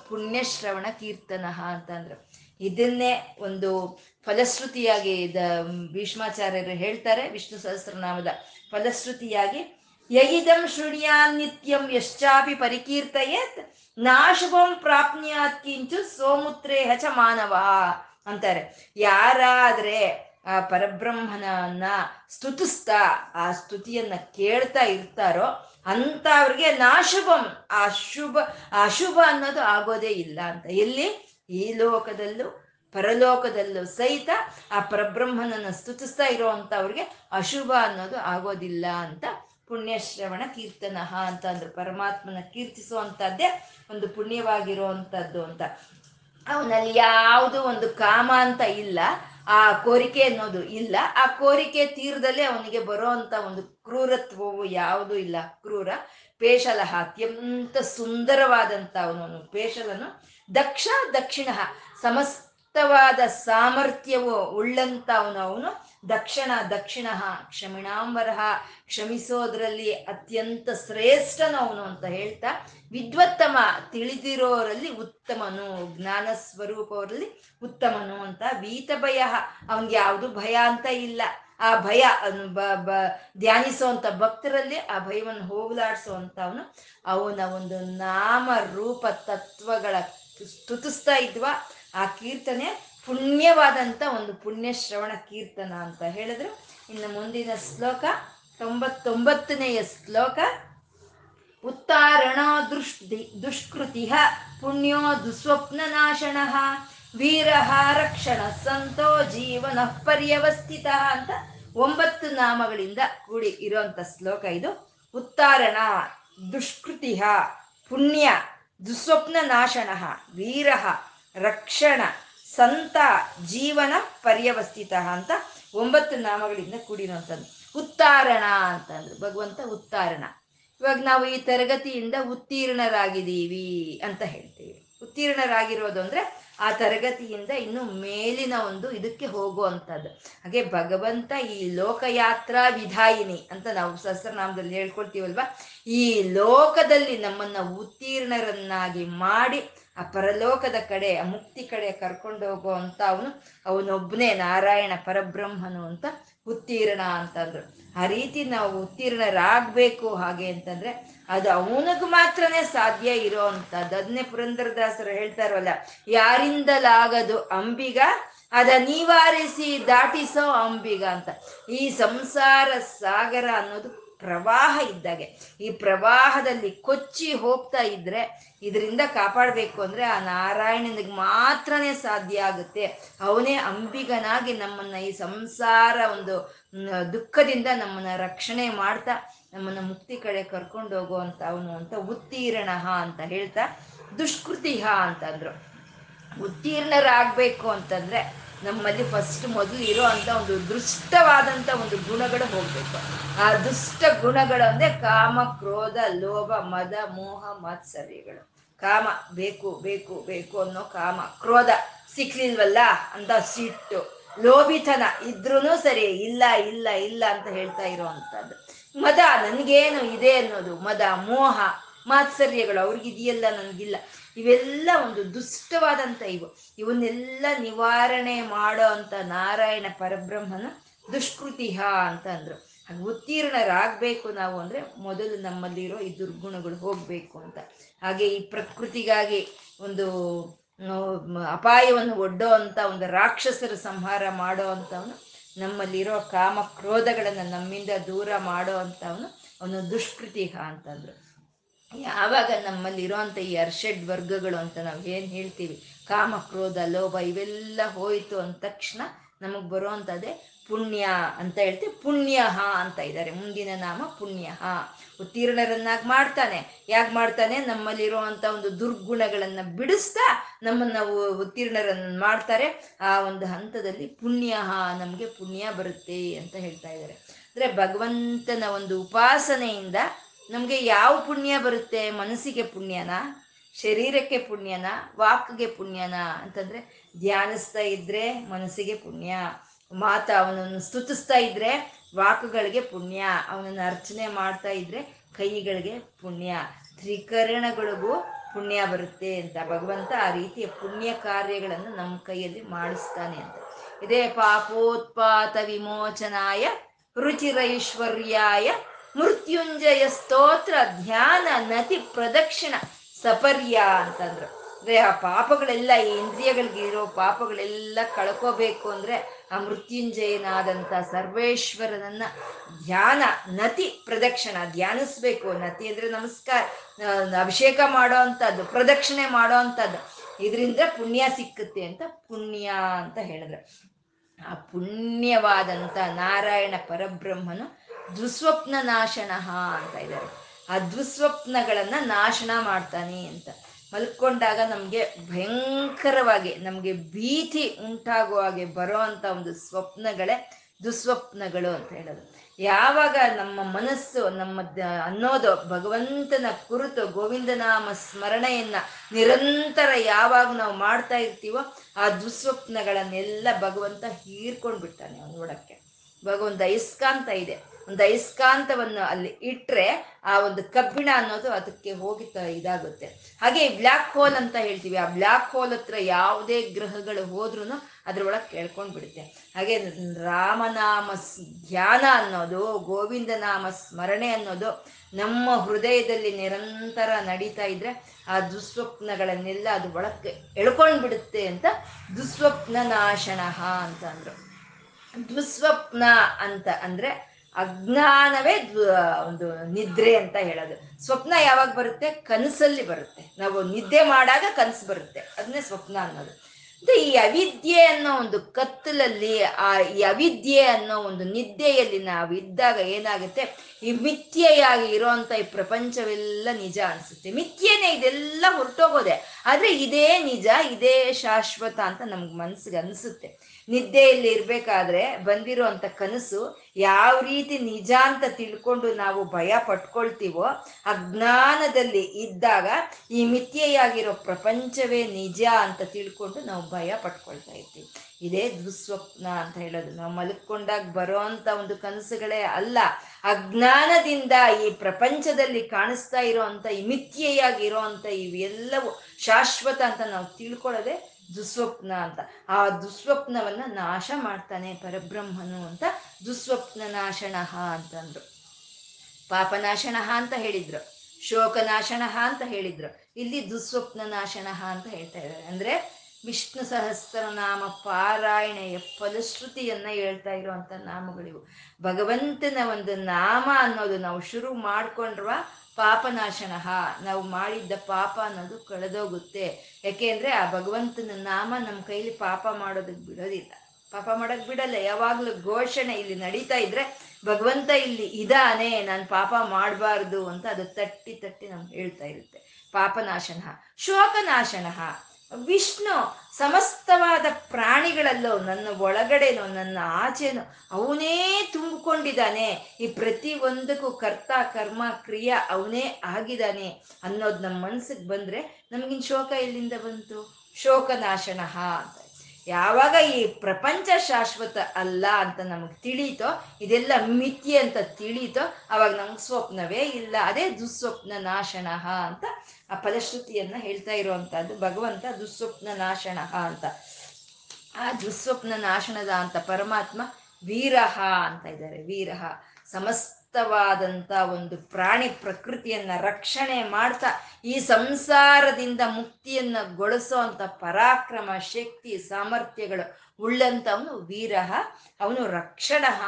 A: ಪುಣ್ಯ ಶ್ರವಣ ಕೀರ್ತನ ಅಂತಂದ್ರು ಇದನ್ನೇ ಒಂದು ಫಲಶ್ರುತಿಯಾಗಿ ದ, ಭೀಷ್ಮಾಚಾರ್ಯರು ಹೇಳ್ತಾರೆ ವಿಷ್ಣು ಸಹಸ್ರನಾಮದ ಫಲಶ್ರುತಿಯಾಗಿ, ಯಯಿದಂ ಶೃಣಿಯಾನ್ ನಿತ್ಯಂ ಯಶ್ಚಾಪಿ ಪರಿಕೀರ್ತಯೇತ್, ನಾಶುಭಂ ಪ್ರಾಪ್ನಿಯಾತ್ ಕಿಂಚು ಸೋಮುತ್ರೇ ಚ ಮಾನವ. ಅಂತಾರೆ. ಯಾರಾದ್ರೆ ಆ ಪರಬ್ರಹ್ಮನನ್ನ ಸ್ತುತಿಸ್ತಾ ಆ ಸ್ತುತಿಯನ್ನ ಕೇಳ್ತಾ ಇರ್ತಾರೋ ಅಂತ ಅವ್ರಿಗೆ ನಾಶುಭಂ ಆ ಶುಭ ಅಶುಭ ಅನ್ನೋದು ಆಗೋದೇ ಇಲ್ಲ ಅಂತ. ಎಲ್ಲಿ? ಈ ಲೋಕದಲ್ಲೂ, ಪರಲೋಕದಲ್ಲೂ ಸಹಿತ ಆ ಪರಬ್ರಹ್ಮನನ್ನ ಸ್ತುತಿಸ್ತಾ ಇರೋವಂಥವ್ರಿಗೆ ಅಶುಭ ಅನ್ನೋದು ಆಗೋದಿಲ್ಲ ಅಂತ ಪುಣ್ಯಶ್ರವಣ ಕೀರ್ತನ ಅಂತ ಅಂದ್ರು ಪರಮಾತ್ಮನ ಕೀರ್ತಿಸುವಂತದ್ದೇ ಒಂದು ಪುಣ್ಯವಾಗಿರುವಂಥದ್ದು ಅಂತ. ಅವನಲ್ಲಿ ಯಾವುದು ಒಂದು ಕಾಮ ಅಂತ ಇಲ್ಲ, ಆ ಕೋರಿಕೆ ಅನ್ನೋದು ಇಲ್ಲ. ಆ ಕೋರಿಕೆ ತೀರದಲ್ಲಿ ಅವನಿಗೆ ಬರೋ ಒಂದು ಕ್ರೂರತ್ವವು ಯಾವುದೂ ಇಲ್ಲ. ಕ್ರೂರ ಪೇಶಲಹ ಅತ್ಯಂತ ಸುಂದರವಾದಂತ ಅವನು ಪೇಶಲನು ದಕ್ಷ ದಕ್ಷಿಣ ಸಮಸ್ತವಾದ ಸಾಮರ್ಥ್ಯವು ಉಳ್ಳಂತ ಅವನು ಅವನು ದಕ್ಷಿಣ ದಕ್ಷಿಣ ಕ್ಷಮಿಣಾಂಬರ ಕ್ಷಮಿಸೋದ್ರಲ್ಲಿ ಅತ್ಯಂತ ಶ್ರೇಷ್ಠನವನು ಅಂತ ಹೇಳ್ತಾ ವಿದ್ವತ್ತಮ ತಿಳಿದಿರೋರಲ್ಲಿ ಉತ್ತಮನು ಜ್ಞಾನ ಸ್ವರೂಪವರಲ್ಲಿ ಉತ್ತಮನು ಅಂತ ವೀತ ಭಯ ಅವನ್ಗೆ ಯಾವುದು ಭಯ ಅಂತ ಇಲ್ಲ ಆ ಭಯ ಬ ಬ ಭಕ್ತರಲ್ಲಿ ಆ ಭಯವನ್ನು ಹೋಗಲಾಡಿಸುವಂತ ಅವನು ಅವನ ಒಂದು ನಾಮ ರೂಪ ತತ್ವಗಳ ಸ್ತುತಿಸ್ತಾ ಇದ್ವಾ ಆ ಕೀರ್ತನೆ ಪುಣ್ಯವಾದಂಥ ಒಂದು ಪುಣ್ಯ ಶ್ರವಣ ಕೀರ್ತನ ಅಂತ ಹೇಳಿದ್ರು. ಇನ್ನು ಮುಂದಿನ ಶ್ಲೋಕ ತೊಂಬತ್ತೊಂಬತ್ತನೆಯ ಶ್ಲೋಕ. ಉತ್ತಾರಣ ದೃಷ್ಟಿ ದುಷ್ಕೃತಿ ಪುಣ್ಯೋ ದುಸ್ವಪ್ನ ನಾಶನ ವೀರ ರಕ್ಷಣ ಸಂತೋ ಜೀವನ ಪರ್ಯವಸ್ಥಿತ ಅಂತ ಒಂಬತ್ತು ನಾಮಗಳಿಂದ ಕೂಡಿ ಇರುವಂತ ಶ್ಲೋಕ ಇದು. ಉತ್ತಾರಣ ದುಷ್ಕೃತಿ ಪುಣ್ಯ ದುಸ್ವಪ್ನ ನಾಶನ ವೀರ ರಕ್ಷಣ ಸಂತ ಜೀವನ ಪರ್ಯವಸ್ಥಿತ ಅಂತ ಒಂಬತ್ತು ನಾಮಗಳಿಂದ ಕೂಡಿರುವಂಥದ್ದು. ಉತ್ತಾರಣ ಅಂತಂದ್ರೆ. ಭಗವಂತ ಉತ್ತಾರಣ. ಇವಾಗ ನಾವು ಈ ತರಗತಿಯಿಂದ ಉತ್ತೀರ್ಣರಾಗಿದ್ದೀವಿ ಅಂತ ಹೇಳ್ತೀವಿ. ಉತ್ತೀರ್ಣರಾಗಿರೋದು ಅಂದ್ರೆ ಆ ತರಗತಿಯಿಂದ ಇನ್ನು ಮೇಲಿನ ಒಂದು ಇದಕ್ಕೆ ಹೋಗುವಂಥದ್ದು. ಹಾಗೆ ಭಗವಂತ ಈ ಲೋಕಯಾತ್ರಾ ವಿಧಾಯಿನಿ ಅಂತ ನಾವು ಸಹಸ್ರನಾಮದಲ್ಲಿ ಹೇಳ್ಕೊಳ್ತೀವಲ್ವ? ಈ ಲೋಕದಲ್ಲಿ ನಮ್ಮನ್ನ ಉತ್ತೀರ್ಣರನ್ನಾಗಿ ಮಾಡಿ ಆ ಪರಲೋಕದ ಕಡೆ, ಆ ಮುಕ್ತಿ ಕಡೆ ಕರ್ಕೊಂಡು ಹೋಗೋ ಅಂತ ಅವನು ಅವನೊಬ್ಬನೇ ನಾರಾಯಣ ಪರಬ್ರಹ್ಮನು ಅಂತ ಉತ್ತೀರ್ಣ ಅಂತಂದ್ರು ಆ ರೀತಿ ನಾವು ಉತ್ತೀರ್ಣರಾಗಬೇಕು ಹಾಗೆ ಅಂತಂದ್ರೆ, ಅದು ಅವನಿಗೆ ಮಾತ್ರನೇ ಸಾಧ್ಯ ಇರೋ ಅಂತದ್ದು. ಅದನ್ನೇ ಪುರಂದರದಾಸರು ಹೇಳ್ತಾರಲ್ಲ, ಯಾರಿಂದಲಾಗದು ಅಂಬಿಗ? ಅದ ನಿವಾರಿಸಿ ದಾಟಿಸೋ ಅಂಬಿಗ ಅಂತ. ಈ ಸಂಸಾರ ಸಾಗರ ಅನ್ನೋದು ಪ್ರವಾಹ ಇದ್ದಾಗೆ. ಈ ಪ್ರವಾಹದಲ್ಲಿ ಕೊಚ್ಚಿ ಹೋಗ್ತಾ ಇದ್ರೆ ಇದರಿಂದ ಕಾಪಾಡಬೇಕು ಅಂದರೆ ಆ ನಾರಾಯಣನಿಗೆ ಮಾತ್ರನೇ ಸಾಧ್ಯ ಆಗುತ್ತೆ. ಅವನೇ ಅಂಬಿಗನಾಗಿ ನಮ್ಮನ್ನು ಈ ಸಂಸಾರ ಒಂದು ದುಃಖದಿಂದ ನಮ್ಮನ್ನು ರಕ್ಷಣೆ ಮಾಡ್ತಾ, ನಮ್ಮನ್ನು ಮುಕ್ತಿ ಕಡೆ ಕರ್ಕೊಂಡು ಹೋಗುವಂಥ ಅವನು ಅಂತ ಉತ್ತೀರ್ಣ ಅಂತ ಹೇಳ್ತಾ ದುಷ್ಕೃತಿಹ ಅಂತಂದ್ರು. ಉತ್ತೀರ್ಣರಾಗಬೇಕು ಅಂತಂದ್ರೆ ನಮ್ಮಲ್ಲಿ ಫಸ್ಟ್ ಮೊದಲು ಇರೋ ಅಂತ ಒಂದು ದುಷ್ಟವಾದಂತ ಒಂದು ಗುಣಗಳು ಹೋಗ್ಬೇಕು. ಆ ದುಷ್ಟ ಗುಣಗಳು ಅಂದ್ರೆ ಕಾಮ, ಕ್ರೋಧ, ಲೋಭ, ಮದ, ಮೋಹ, ಮಾತ್ಸರ್ಯಗಳು. ಕಾಮ ಬೇಕು ಬೇಕು ಬೇಕು ಅನ್ನೋ ಕಾಮ. ಕ್ರೋಧ ಸಿಕ್ಲಿಲ್ವಲ್ಲ? ಅಂತ ಸಿಟ್ಟು. ಲೋಭಿತನ ಇದ್ರೂ ಸರಿ, ಇಲ್ಲ ಇಲ್ಲ ಇಲ್ಲ ಅಂತ ಹೇಳ್ತಾ ಇರೋವಂಥದ್ದು ಮದ ನನಗೇನು ಇದೆ ಅನ್ನೋದು. ಮದ, ಮೋಹ, ಮಾತ್ಸರ್ಯಗಳು ಅವ್ರಿಗಿದೆಯಲ್ಲ ನನಗಿಲ್ಲ. ಇವೆಲ್ಲ ಒಂದು ದುಷ್ಟವಾದಂಥ ಇವು. ಇವನ್ನೆಲ್ಲ ನಿವಾರಣೆ ಮಾಡೋ ಅಂತ ನಾರಾಯಣ ಪರಬ್ರಹ್ಮನ ದುಷ್ಕೃತಿಹ ಅಂತ ಅಂದರು. ಹಾಗೆ ಉತ್ತೀರ್ಣರಾಗಬೇಕು ನಾವು ಅಂದರೆ ಮೊದಲು ನಮ್ಮಲ್ಲಿರೋ ಈ ದುರ್ಗುಣಗಳು ಹೋಗಬೇಕು ಅಂತ. ಹಾಗೆ ಈ ಪ್ರಕೃತಿಗಾಗಿ ಒಂದು ಅಪಾಯವನ್ನು ಒಡ್ಡೋ ಅಂತ ಒಂದು ರಾಕ್ಷಸರ ಸಂಹಾರ ಮಾಡೋ ಅಂಥವನು ನಮ್ಮಲ್ಲಿರೋ ಕಾಮ ಕ್ರೋಧಗಳನ್ನು ನಮ್ಮಿಂದ ದೂರ ಮಾಡೋ ಅಂಥವನು ಅವನು ದುಷ್ಕೃತಿಹ ಅಂತಂದ್ರು ಯಾವಾಗ ನಮ್ಮಲ್ಲಿ ಇರೋಂಥ ಈ ಅರ್ಷಡ್ ವರ್ಗಗಳು ಅಂತ ನಾವು ಏನು ಹೇಳ್ತೀವಿ? ಕಾಮ, ಕ್ರೋಧ, ಲೋಭ ಇವೆಲ್ಲ ಹೋಯಿತು ಅಂದ ತಕ್ಷಣ ನಮಗೆ ಬರುವಂಥದ್ದೇ ಪುಣ್ಯ ಅಂತ ಹೇಳ್ತೀವಿ. ಪುಣ್ಯ ಅಂತ ಇದ್ದಾರೆ. ಮುಂದಿನ ನಾಮ ಪುಣ್ಯ ಉತ್ತೀರ್ಣರನ್ನಾಗಿ ಮಾಡ್ತಾನೆ. ಯಾಕೆ ಮಾಡ್ತಾನೆ? ನಮ್ಮಲ್ಲಿರುವಂಥ ಒಂದು ದುರ್ಗುಣಗಳನ್ನು ಬಿಡಿಸ್ತಾ ನಮ್ಮನ್ನು ಉತ್ತೀರ್ಣರನ್ನು ಮಾಡ್ತಾರೆ. ಆ ಒಂದು ಹಂತದಲ್ಲಿ ಪುಣ್ಯ ನಮಗೆ ಪುಣ್ಯ ಬರುತ್ತೆ ಅಂತ ಹೇಳ್ತಾ ಇದ್ದಾರೆ. ಅಂದರೆ ಭಗವಂತನ ಒಂದು ಉಪಾಸನೆಯಿಂದ ನಮಗೆ ಯಾವ ಪುಣ್ಯ ಬರುತ್ತೆ? ಮನಸ್ಸಿಗೆ ಪುಣ್ಯನ? ಶರೀರಕ್ಕೆ ಪುಣ್ಯನ? ವಾಕ್ಗೆ ಪುಣ್ಯನ? ಅಂತಂದ್ರೆ ಧ್ಯಾನಿಸ್ತಾ ಇದ್ರೆ ಮನಸ್ಸಿಗೆ ಪುಣ್ಯ. ಮಾತ ಅವನನ್ನು ಸ್ತುತಿಸ್ತಾ ಇದ್ರೆ ವಾಕುಗಳಿಗೆ ಪುಣ್ಯ. ಅವನನ್ನು ಅರ್ಚನೆ ಮಾಡ್ತಾ ಇದ್ರೆ ಕೈಗಳಿಗೆ ಪುಣ್ಯ. ತ್ರಿಕರಣಗಳಿಗೂ ಪುಣ್ಯ ಬರುತ್ತೆ ಅಂತ. ಭಗವಂತ ಆ ರೀತಿಯ ಪುಣ್ಯ ಕಾರ್ಯಗಳನ್ನು ನಮ್ಮ ಕೈಯಲ್ಲಿ ಮಾಡಿಸ್ತಾನೆ ಅಂತ. ಇದೇ ಪಾಪೋತ್ಪಾತ ವಿಮೋಚನಾಯ ರುಚಿರೈಶ್ವರ್ಯಾಯ ಮೃತ್ಯುಂಜಯ ಸ್ತೋತ್ರ, ಧ್ಯಾನ ನತಿ ಪ್ರದಕ್ಷಿಣ, ಸಪರ್ಯ ಅಂತಂದ್ರು. ಅಂದ್ರೆ ಆ ಪಾಪಗಳೆಲ್ಲ ಈ ಇಂದ್ರಿಯಗಳಿಗೆ ಇರೋ ಪಾಪಗಳೆಲ್ಲ ಕಳ್ಕೋಬೇಕು ಅಂದ್ರೆ ಆ ಮೃತ್ಯುಂಜಯನಾದಂಥ ಸರ್ವೇಶ್ವರನನ್ನ ಧ್ಯಾನ ನತಿ ಪ್ರದಕ್ಷಿಣ, ಧ್ಯಾನಿಸ್ಬೇಕು. ನತಿ ಅಂದ್ರೆ ನಮಸ್ಕಾರ ಅಭಿಷೇಕ ಮಾಡೋ ಅಂಥದ್ದು, ಪ್ರದಕ್ಷಿಣೆ ಮಾಡೋ ಅಂಥದ್ದು. ಇದರಿಂದ ಪುಣ್ಯ ಸಿಕ್ಕುತ್ತೆ ಅಂತ ಪುಣ್ಯ ಅಂತ ಹೇಳಿದ್ರು. ಆ ಪುಣ್ಯವಾದಂಥ ನಾರಾಯಣ ಪರಬ್ರಹ್ಮನು ದುಸ್ವಪ್ನ ನಾಶನ ಅಂತ ಇದ್ದಾರೆ. ಆ ದುಸ್ವಪ್ನಗಳನ್ನ ನಾಶನ ಮಾಡ್ತಾನೆ ಅಂತ. ಮಲ್ಕೊಂಡಾಗ ನಮಗೆ ಭಯಂಕರವಾಗಿ, ನಮಗೆ ಭೀತಿ ಉಂಟಾಗುವ ಹಾಗೆ ಬರೋ ಅಂಥ ಒಂದು ಸ್ವಪ್ನಗಳೇ ದುಸ್ವಪ್ನಗಳು ಅಂತ ಹೇಳೋದು. ಯಾವಾಗ ನಮ್ಮ ಮನಸ್ಸು, ನಮ್ಮ ಅನ್ನೋದು, ಭಗವಂತನ ಕುರಿತು ಗೋವಿಂದನಾಮ ಸ್ಮರಣೆಯನ್ನ ನಿರಂತರ ಯಾವಾಗ ನಾವು ಮಾಡ್ತಾ ಇರ್ತೀವೋ ಆ ದುಸ್ವಪ್ನಗಳನ್ನೆಲ್ಲ ಭಗವಂತ ಹೀರ್ಕೊಂಡು ಬಿಡ್ತಾನೆ ಅವನು ನೋಡಕ್ಕೆ. ಭಗವಂತ ಇಸ್ಕಾಂತ ಇದೆ. ಒಂದು ಅಯಸ್ಕಾಂತವನ್ನು ಅಲ್ಲಿ ಇಟ್ಟರೆ ಆ ಒಂದು ಕಬ್ಬಿಣ ಅನ್ನೋದು ಅದಕ್ಕೆ ಹೋಗಿ ಇದಾಗುತ್ತೆ. ಹಾಗೆ ಬ್ಲ್ಯಾಕ್ ಹೋಲ್ ಅಂತ ಹೇಳ್ತೀವಿ, ಆ ಬ್ಲ್ಯಾಕ್ ಹೋಲ್ ಹತ್ರ ಯಾವುದೇ ಗ್ರಹಗಳು ಹೋದ್ರೂ ಅದ್ರೊಳಗೆ ಕೇಳ್ಕೊಂಡು ಬಿಡುತ್ತೆ ಹಾಗೆ ರಾಮನಾಮ ಧ್ಯಾನ ಅನ್ನೋದು ಗೋವಿಂದ ನಾಮ ಸ್ಮರಣೆ ಅನ್ನೋದು ನಮ್ಮ ಹೃದಯದಲ್ಲಿ ನಿರಂತರ ನಡೀತಾ ಇದ್ರೆ ಆ ದುಸ್ವಪ್ನಗಳನ್ನೆಲ್ಲ ಅದು ಒಳಕ್ಕೆ ಎಳ್ಕೊಂಡು ಬಿಡುತ್ತೆ ಅಂತ ದುಸ್ವಪ್ನ ನಾಶನಃ ಅಂತ ಅಂದ್ರು ದುಸ್ವಪ್ನ ಅಂತ ಅಂದ್ರೆ ಅಜ್ಞಾನವೇ ಒಂದು ನಿದ್ರೆ ಅಂತ ಹೇಳೋದು. ಸ್ವಪ್ನ ಯಾವಾಗ ಬರುತ್ತೆ? ಕನಸಲ್ಲಿ ಬರುತ್ತೆ. ನಾವು ನಿದ್ದೆ ಮಾಡಾಗ ಕನಸು ಬರುತ್ತೆ. ಅದನ್ನೇ ಸ್ವಪ್ನ ಅನ್ನೋದು. ಮತ್ತೆ ಈ ಅವಿದ್ಯೆ ಅನ್ನೋ ಒಂದು ಕತ್ತಲಲ್ಲಿ, ಆ ಈ ಅವಿದ್ಯೆ ಅನ್ನೋ ಒಂದು ನಿದ್ದೆಯಲ್ಲಿ ನಾವು ಇದ್ದಾಗ ಏನಾಗುತ್ತೆ? ಈ ಮಿಥ್ಯೆಯಾಗಿ ಇರೋಂಥ ಈ ಪ್ರಪಂಚವೆಲ್ಲ ನಿಜ ಅನ್ಸುತ್ತೆ. ಮಿಥ್ಯೆನೇ ಇದೆಲ್ಲ ಹೊರಟೋಗೋದೆ. ಆದ್ರೆ ಇದೇ ನಿಜ, ಇದೇ ಶಾಶ್ವತ ಅಂತ ನಮ್ಗೆ ಮನ್ಸಿಗೆ ಅನ್ಸುತ್ತೆ. ನಿದ್ದೆಯಲ್ಲಿ ಇರ್ಬೇಕಾದ್ರೆ ಬಂದಿರೋ ಅಂತ ಕನಸು ಯಾವ ರೀತಿ ನಿಜ ಅಂತ ತಿಳ್ಕೊಂಡು ನಾವು ಭಯ ಪಟ್ಕೊಳ್ತೀವೋ ಅಜ್ಞಾನದಲ್ಲಿ ಇದ್ದಾಗ ಈ ಮಿಥ್ಯೆಯಾಗಿರೋ ಪ್ರಪಂಚವೇ ನಿಜ ಅಂತ ತಿಳ್ಕೊಂಡು ನಾವು ಭಯ ಪಟ್ಕೊಳ್ತಾ ಇರ್ತೀವಿ. ಇದೇ ದುಸ್ವಪ್ನ ಅಂತ ಹೇಳೋದು. ನಾವು ಮಲಕ್ಕೊಂಡಾಗ ಬರೋ ಅಂತ ಒಂದು ಕನಸುಗಳೇ ಅಲ್ಲ. ಅಜ್ಞಾನದಿಂದ ಈ ಪ್ರಪಂಚದಲ್ಲಿ ಕಾಣಿಸ್ತಾ ಇರೋ ಅಂತ ಈ ಮಿಥ್ಯೆಯಾಗಿರೋ ಅಂತ ಇವೆಲ್ಲವೂ ಶಾಶ್ವತ ಅಂತ ನಾವು ತಿಳ್ಕೊಳ್ಳೋದೆ ದುಸ್ವಪ್ನ ಅಂತ. ಆ ದುಸ್ವಪ್ನವನ್ನ ನಾಶ ಮಾಡ್ತಾನೆ ಪರಬ್ರಹ್ಮನು ಅಂತ ದುಸ್ವಪ್ನ ನಾಶನಃ ಅಂತಂದ್ರು. ಪಾಪನಾಶನ ಅಂತ ಹೇಳಿದ್ರು. ಶೋಕನಾಶನ ಅಂತ ಹೇಳಿದ್ರು. ಇಲ್ಲಿ ದುಸ್ವಪ್ನ ನಾಶನ ಅಂತ ಹೇಳ್ತಾ ಇದ್ದಾರೆ. ಅಂದ್ರೆ ವಿಷ್ಣು ಸಹಸ್ರನಾಮ ಪಾರಾಯಣೆಯ ಫಲಶ್ರುತಿಯನ್ನ ಹೇಳ್ತಾ ಇರುವಂತ ನಾಮಗಳಿವು. ಭಗವಂತನ ಒಂದು ನಾಮ ಅನ್ನೋದು ನಾವು ಶುರು ಮಾಡ್ಕೊಂಡ್ರ ಪಾಪನಾಶನಃ ನಾವು ಮಾಡಿದ್ದ ಪಾಪ ಅನ್ನೋದು ಕಳೆದೋಗುತ್ತೆ. ಯಾಕೆಂದ್ರೆ ಆ ಭಗವಂತನ ನಾಮ ನಮ್ಮ ಕೈಲಿ ಪಾಪ ಮಾಡೋದಕ್ಕೆ ಬಿಡೋದಿಲ್ಲ. ಪಾಪ ಮಾಡಕ್ ಬಿಡಲ್ಲ. ಯಾವಾಗ್ಲೂ ಘೋಷಣೆ ಇಲ್ಲಿ ನಡೀತಾ ಇದ್ರೆ ಭಗವಂತ ಇಲ್ಲಿ ಇದಾನೆ, ನಾನು ಪಾಪ ಮಾಡಬಾರ್ದು ಅಂತ ಅದು ತಟ್ಟಿ ತಟ್ಟಿ ನಮ್ಗೆ ಹೇಳ್ತಾ ಇರುತ್ತೆ. ಪಾಪನಾಶನ ಶೋಕನಾಶನಃ ವಿಷ್ಣು ಸಮಸ್ತವಾದ ಪ್ರಾಣಿಗಳಲ್ಲೋ, ನನ್ನ ಒಳಗಡೆನೋ, ನನ್ನ ಆಚೆನೋ, ಅವನೇ ತುಂಬಿಕೊಂಡಿದ್ದಾನೆ. ಈ ಪ್ರತಿ ಒಂದಕ್ಕೂ ಕರ್ತ, ಕರ್ಮ, ಕ್ರಿಯಾ ಅವನೇ ಆಗಿದ್ದಾನೆ ಅನ್ನೋದು ನಮ್ಮ ಮನ್ಸಿಗೆ ಬಂದ್ರೆ ನಮಗಿನ ಶೋಕ ಎಲ್ಲಿಂದ ಬಂತು? ಶೋಕನಾಶನಃ ಯಾವಾಗ ಈ ಪ್ರಪಂಚ ಶಾಶ್ವತ ಅಲ್ಲ ಅಂತ ನಮಗೆ ತಿಳೀತೋ, ಇದೆಲ್ಲ ಮಿತಿ ಅಂತ ತಿಳೀತೋ, ಅವಾಗ ನಮ್ಗೆ ಸ್ವಪ್ನವೇ ಇಲ್ಲ. ಅದೇ ದುಸ್ವಪ್ನ ನಾಶನ ಅಂತ ಆ ಫಲಶ್ರುತಿಯನ್ನ ಹೇಳ್ತಾ ಇರುವಂತಹದ್ದು, ಭಗವಂತ ದುಸ್ವಪ್ನ ನಾಶನ ಅಂತ. ಆ ದುಸ್ವಪ್ನ ನಾಶನದ ಅಂತ ಪರಮಾತ್ಮ ವೀರಹ ಅಂತ ಇದ್ದಾರೆ. ವೀರಹ. ಸಮಸ್ತವಾದಂಥ ಒಂದು ಪ್ರಾಣಿ ಪ್ರಕೃತಿಯನ್ನ ರಕ್ಷಣೆ ಮಾಡ್ತಾ ಈ ಸಂಸಾರದಿಂದ ಮುಕ್ತಿಯನ್ನ ಗೊಳಿಸೋ ಅಂತ ಪರಾಕ್ರಮ, ಶಕ್ತಿ, ಸಾಮರ್ಥ್ಯಗಳು ಉಳ್ಳಂಥವನು ವೀರಹ. ಅವನು ರಕ್ಷಣಃ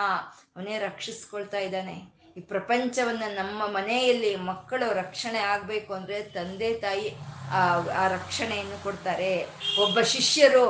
A: ಅವನೇ ರಕ್ಷಿಸ್ಕೊಳ್ತಾ ಇದ್ದಾನೆ. ಈ ಪ್ರಪಂಚವನ್ನ ನಮ್ಮ ಮನೆಯಲ್ಲಿ ಮಕ್ಕಳು ರಕ್ಷಣೆ ಆಗ್ಬೇಕು ಅಂದ್ರೆ ತಂದೆ ತಾಯಿ ಆ ರಕ್ಷಣೆಯನ್ನು ಕೊಡ್ತಾರೆ. ಒಬ್ಬ ಶಿಷ್ಯರು